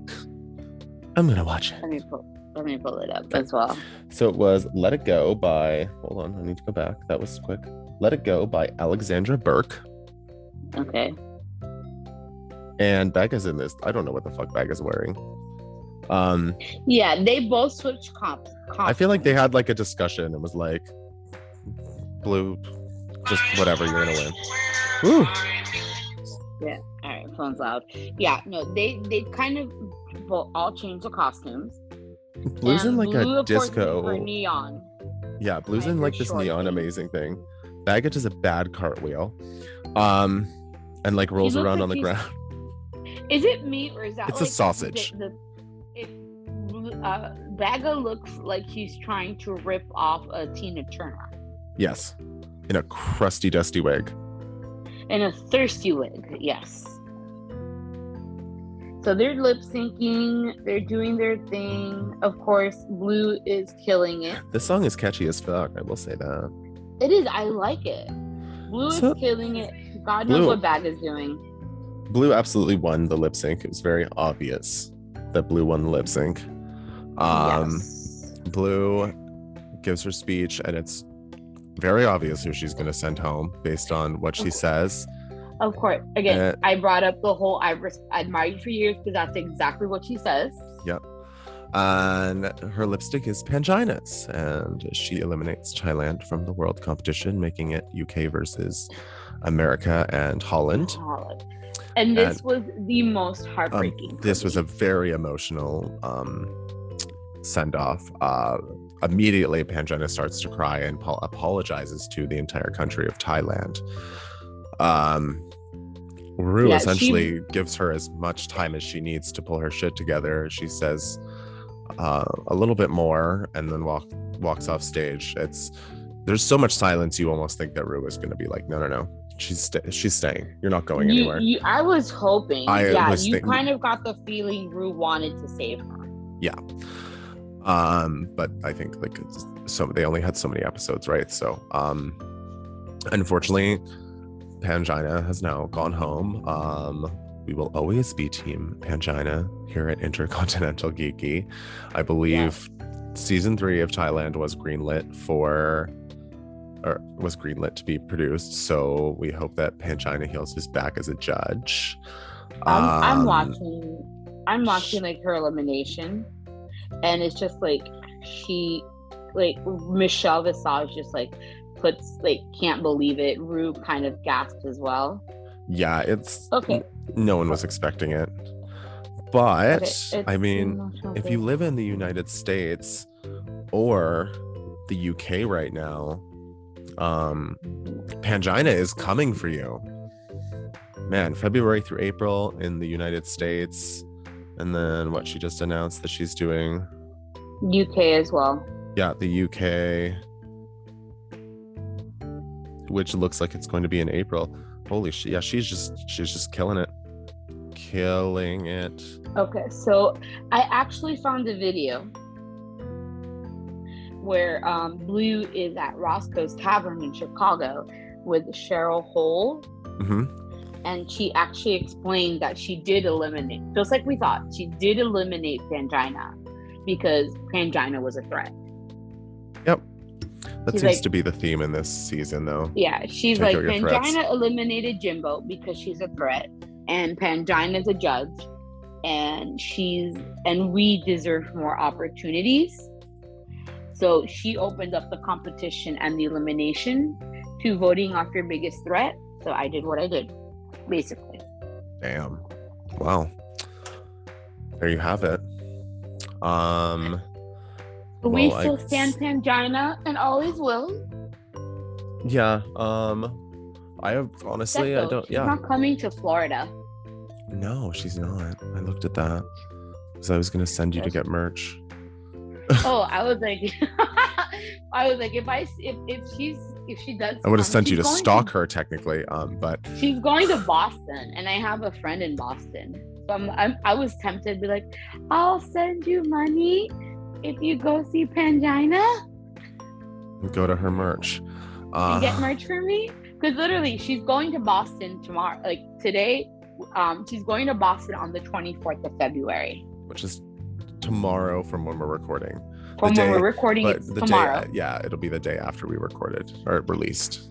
I'm gonna watch it. let me pull. Let me pull it up as well. So it was Let It Go by, hold on, I need to go back. That was quick. Let It Go by Alexandra Burke. Okay. And Becca's in this. I don't know what the fuck Becca's wearing. Um, Yeah, they both switched comps. I feel like they had like a discussion. It was like, blu, just whatever, you're gonna win. Woo! All right, phone's loud. Yeah, no, they they kind of well, all changed the costumes. Blu's in like blue, a of course, is disco. neon. Yeah, Blu's Like in like this neon thing. amazing thing. Baggage is a bad cartwheel. Um, and like rolls around like on the ground. Is it meat or is that? It's a sausage. The, the, it, uh, Baga looks like he's trying to rip off a Tina Turner Yes. In a crusty, dusty wig. In a thirsty wig. Yes. So they're lip syncing. They're doing their thing. Of course, Blu is killing it. This song is catchy as fuck. I will say that. It is. I like it. Blu So- is killing it. God knows what what Baga's doing. Blu absolutely won the lip sync. It was very obvious that Blu won the lip sync. Um, yes. Blu gives her speech, and it's very obvious who she's going to send home based on what she says. Of course. Again, Uh, I brought up the whole I res- I admire you for years because that's exactly what she says. Yep. And her lipstick is Pangina's, and she eliminates Thailand from the world competition, making it UK versus America and Holland. Holland. And this was the most heartbreaking. for this was a very emotional um, send off. Uh, immediately, Pangina starts to cry and po- apologizes to the entire country of Thailand. Um, Ru Yeah, she- essentially gives her as much time as she needs to pull her shit together. She says uh, a little bit more and then walk walks off stage. It's there's so much silence. You almost think that Ru is going to be like, no, no, no. She's sta she's staying. You're not going You, anywhere. you, I was hoping. I yeah, was you thinking- kind of got the feeling Ru wanted to save her. Um but i think like so they only had so many episodes right? So um unfortunately pangina has now gone home. Um we will always be team pangina here at intercontinental geeky. I believe season three of thailand was greenlit for or was greenlit to be produced. So we hope that pangina heals his back as a judge. I'm, I'm Um, watching. I'm watching like her elimination, and it's just like she, like Michelle Visage, just like puts like can't believe it. Ru kind of gasped as well. yeah it's Okay, no one was expecting it but okay, i mean if you live in the united states or the uk right now um pangina is coming for you man february through april in the united states and then what she just announced that she's doing UK as well. yeah the uk which looks like it's going to be in april. Holy shit yeah she's just she's just killing it. Killing it. Okay, so I actually found a video where um, Blu is at Roscoe's Tavern in Chicago with Cheryl Hole, hmm and she actually explained that she did eliminate, just like we thought, she did eliminate Pangina because Pangina was a threat. Yep. That She's seems like- to be the theme in this season though Yeah, she's Check like your threats. Pangina eliminated Jimbo because she's a threat, and Pangina's a judge, and she's and we deserve more opportunities. So she opened up the competition and the elimination to voting off your biggest threat. So I did what I did, basically. Damn. Wow. There you have it. Um But we Well, I- still stand Pangina and always will. yeah, um I have honestly I don't she's yeah. not coming to Florida. No, she's not. I looked at that. Because I was gonna send you to get merch. oh, I was like, I was like, if I if if she's if she does, I would have sent you to stalk her technically. Um, but She's going to Boston, and I have a friend in Boston. So I'm, I'm I was tempted to be like, I'll send you money if you go see Pangina go to her merch. Uh, get merch for me. Because literally, she's going to Boston tomorrow. Like today, um, she's going to Boston on the 24th of February. which is tomorrow from when we're recording. From day- when we're recording, the tomorrow. day yeah, it'll be the day after we recorded or released.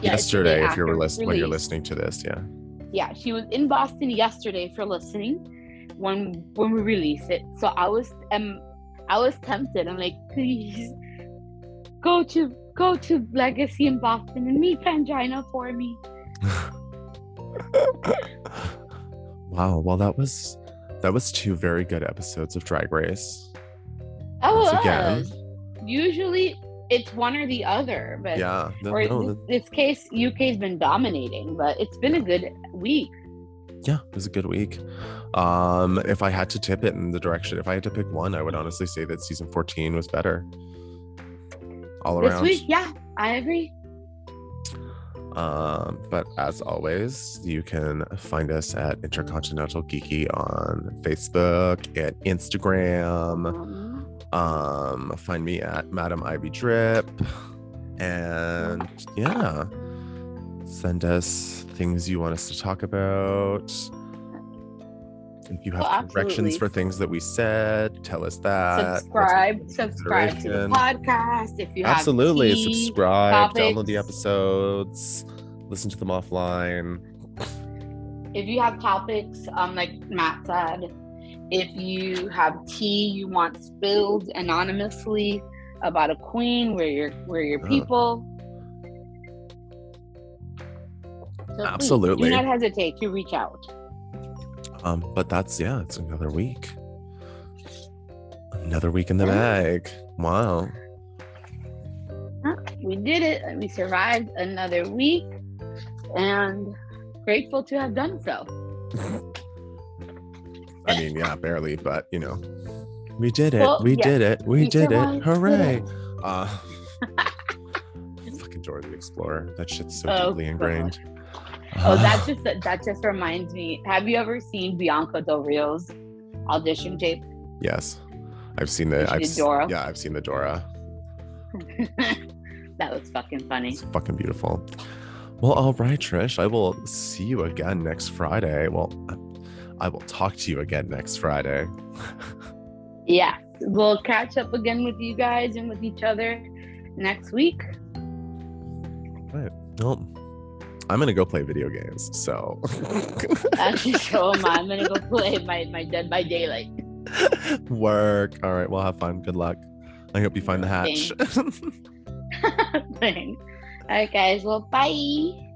Yeah, it's the day Yesterday, if you're list- when you're listening to this, yeah. yeah she was in boston yesterday for listening when when we release it so i was um i was tempted i'm like please go to go to legacy in boston and meet pangina for me wow. Well, that was that was two very good episodes of Drag Race. Oh Once again. usually it's one or the other but Yeah. no- or no, in this, this case uk's been dominating but it's been a good week yeah, it was a good week. Um, if I had to tip it in the direction, if I had to pick one, I would honestly say that season 14 was better. All this around. week yeah i agree Um, but as always, you can find us at Intercontinental Geeky on Facebook, at Instagram. um, Um, find me at Madam Ivy Drip. And yeah, send us things you want us to talk about. If you have Oh, corrections for things that we said, tell us that. Subscribe subscribe to the podcast if you Absolutely. tea, Subscribe, download the episodes, listen to them offline. if you have topics um like matt said if you have tea you want spilled anonymously about a queen where your where your people So Absolutely. do not hesitate to reach out Um, but that's yeah, it's another week. Another week in the bag. Wow. We did it we survived another week and grateful to have done so I mean, yeah, barely, but you know, We did it. Well, we yeah. did it. We did it. Hooray. Uh, fucking Dora the Explorer. That shit's so Oh, deeply ingrained. Oh, that just that just reminds me. Have you ever seen Bianca Del Rio's audition tape? yes. I've seen the I've Dora? Yeah, I've seen the Dora. that was fucking funny. It's fucking beautiful. Well, all right, Trish. I will see you again next Friday. Well, I will talk to you again next Friday. Yeah, we'll catch up again with you guys and with each other next week. Right. Well, I'm gonna go play video games. So Actually, so am I. I'm gonna go play my my Dead by Daylight. work. All right. Well, have fun. Good luck. I hope you find the hatch. Thanks. All right, guys. Well, bye.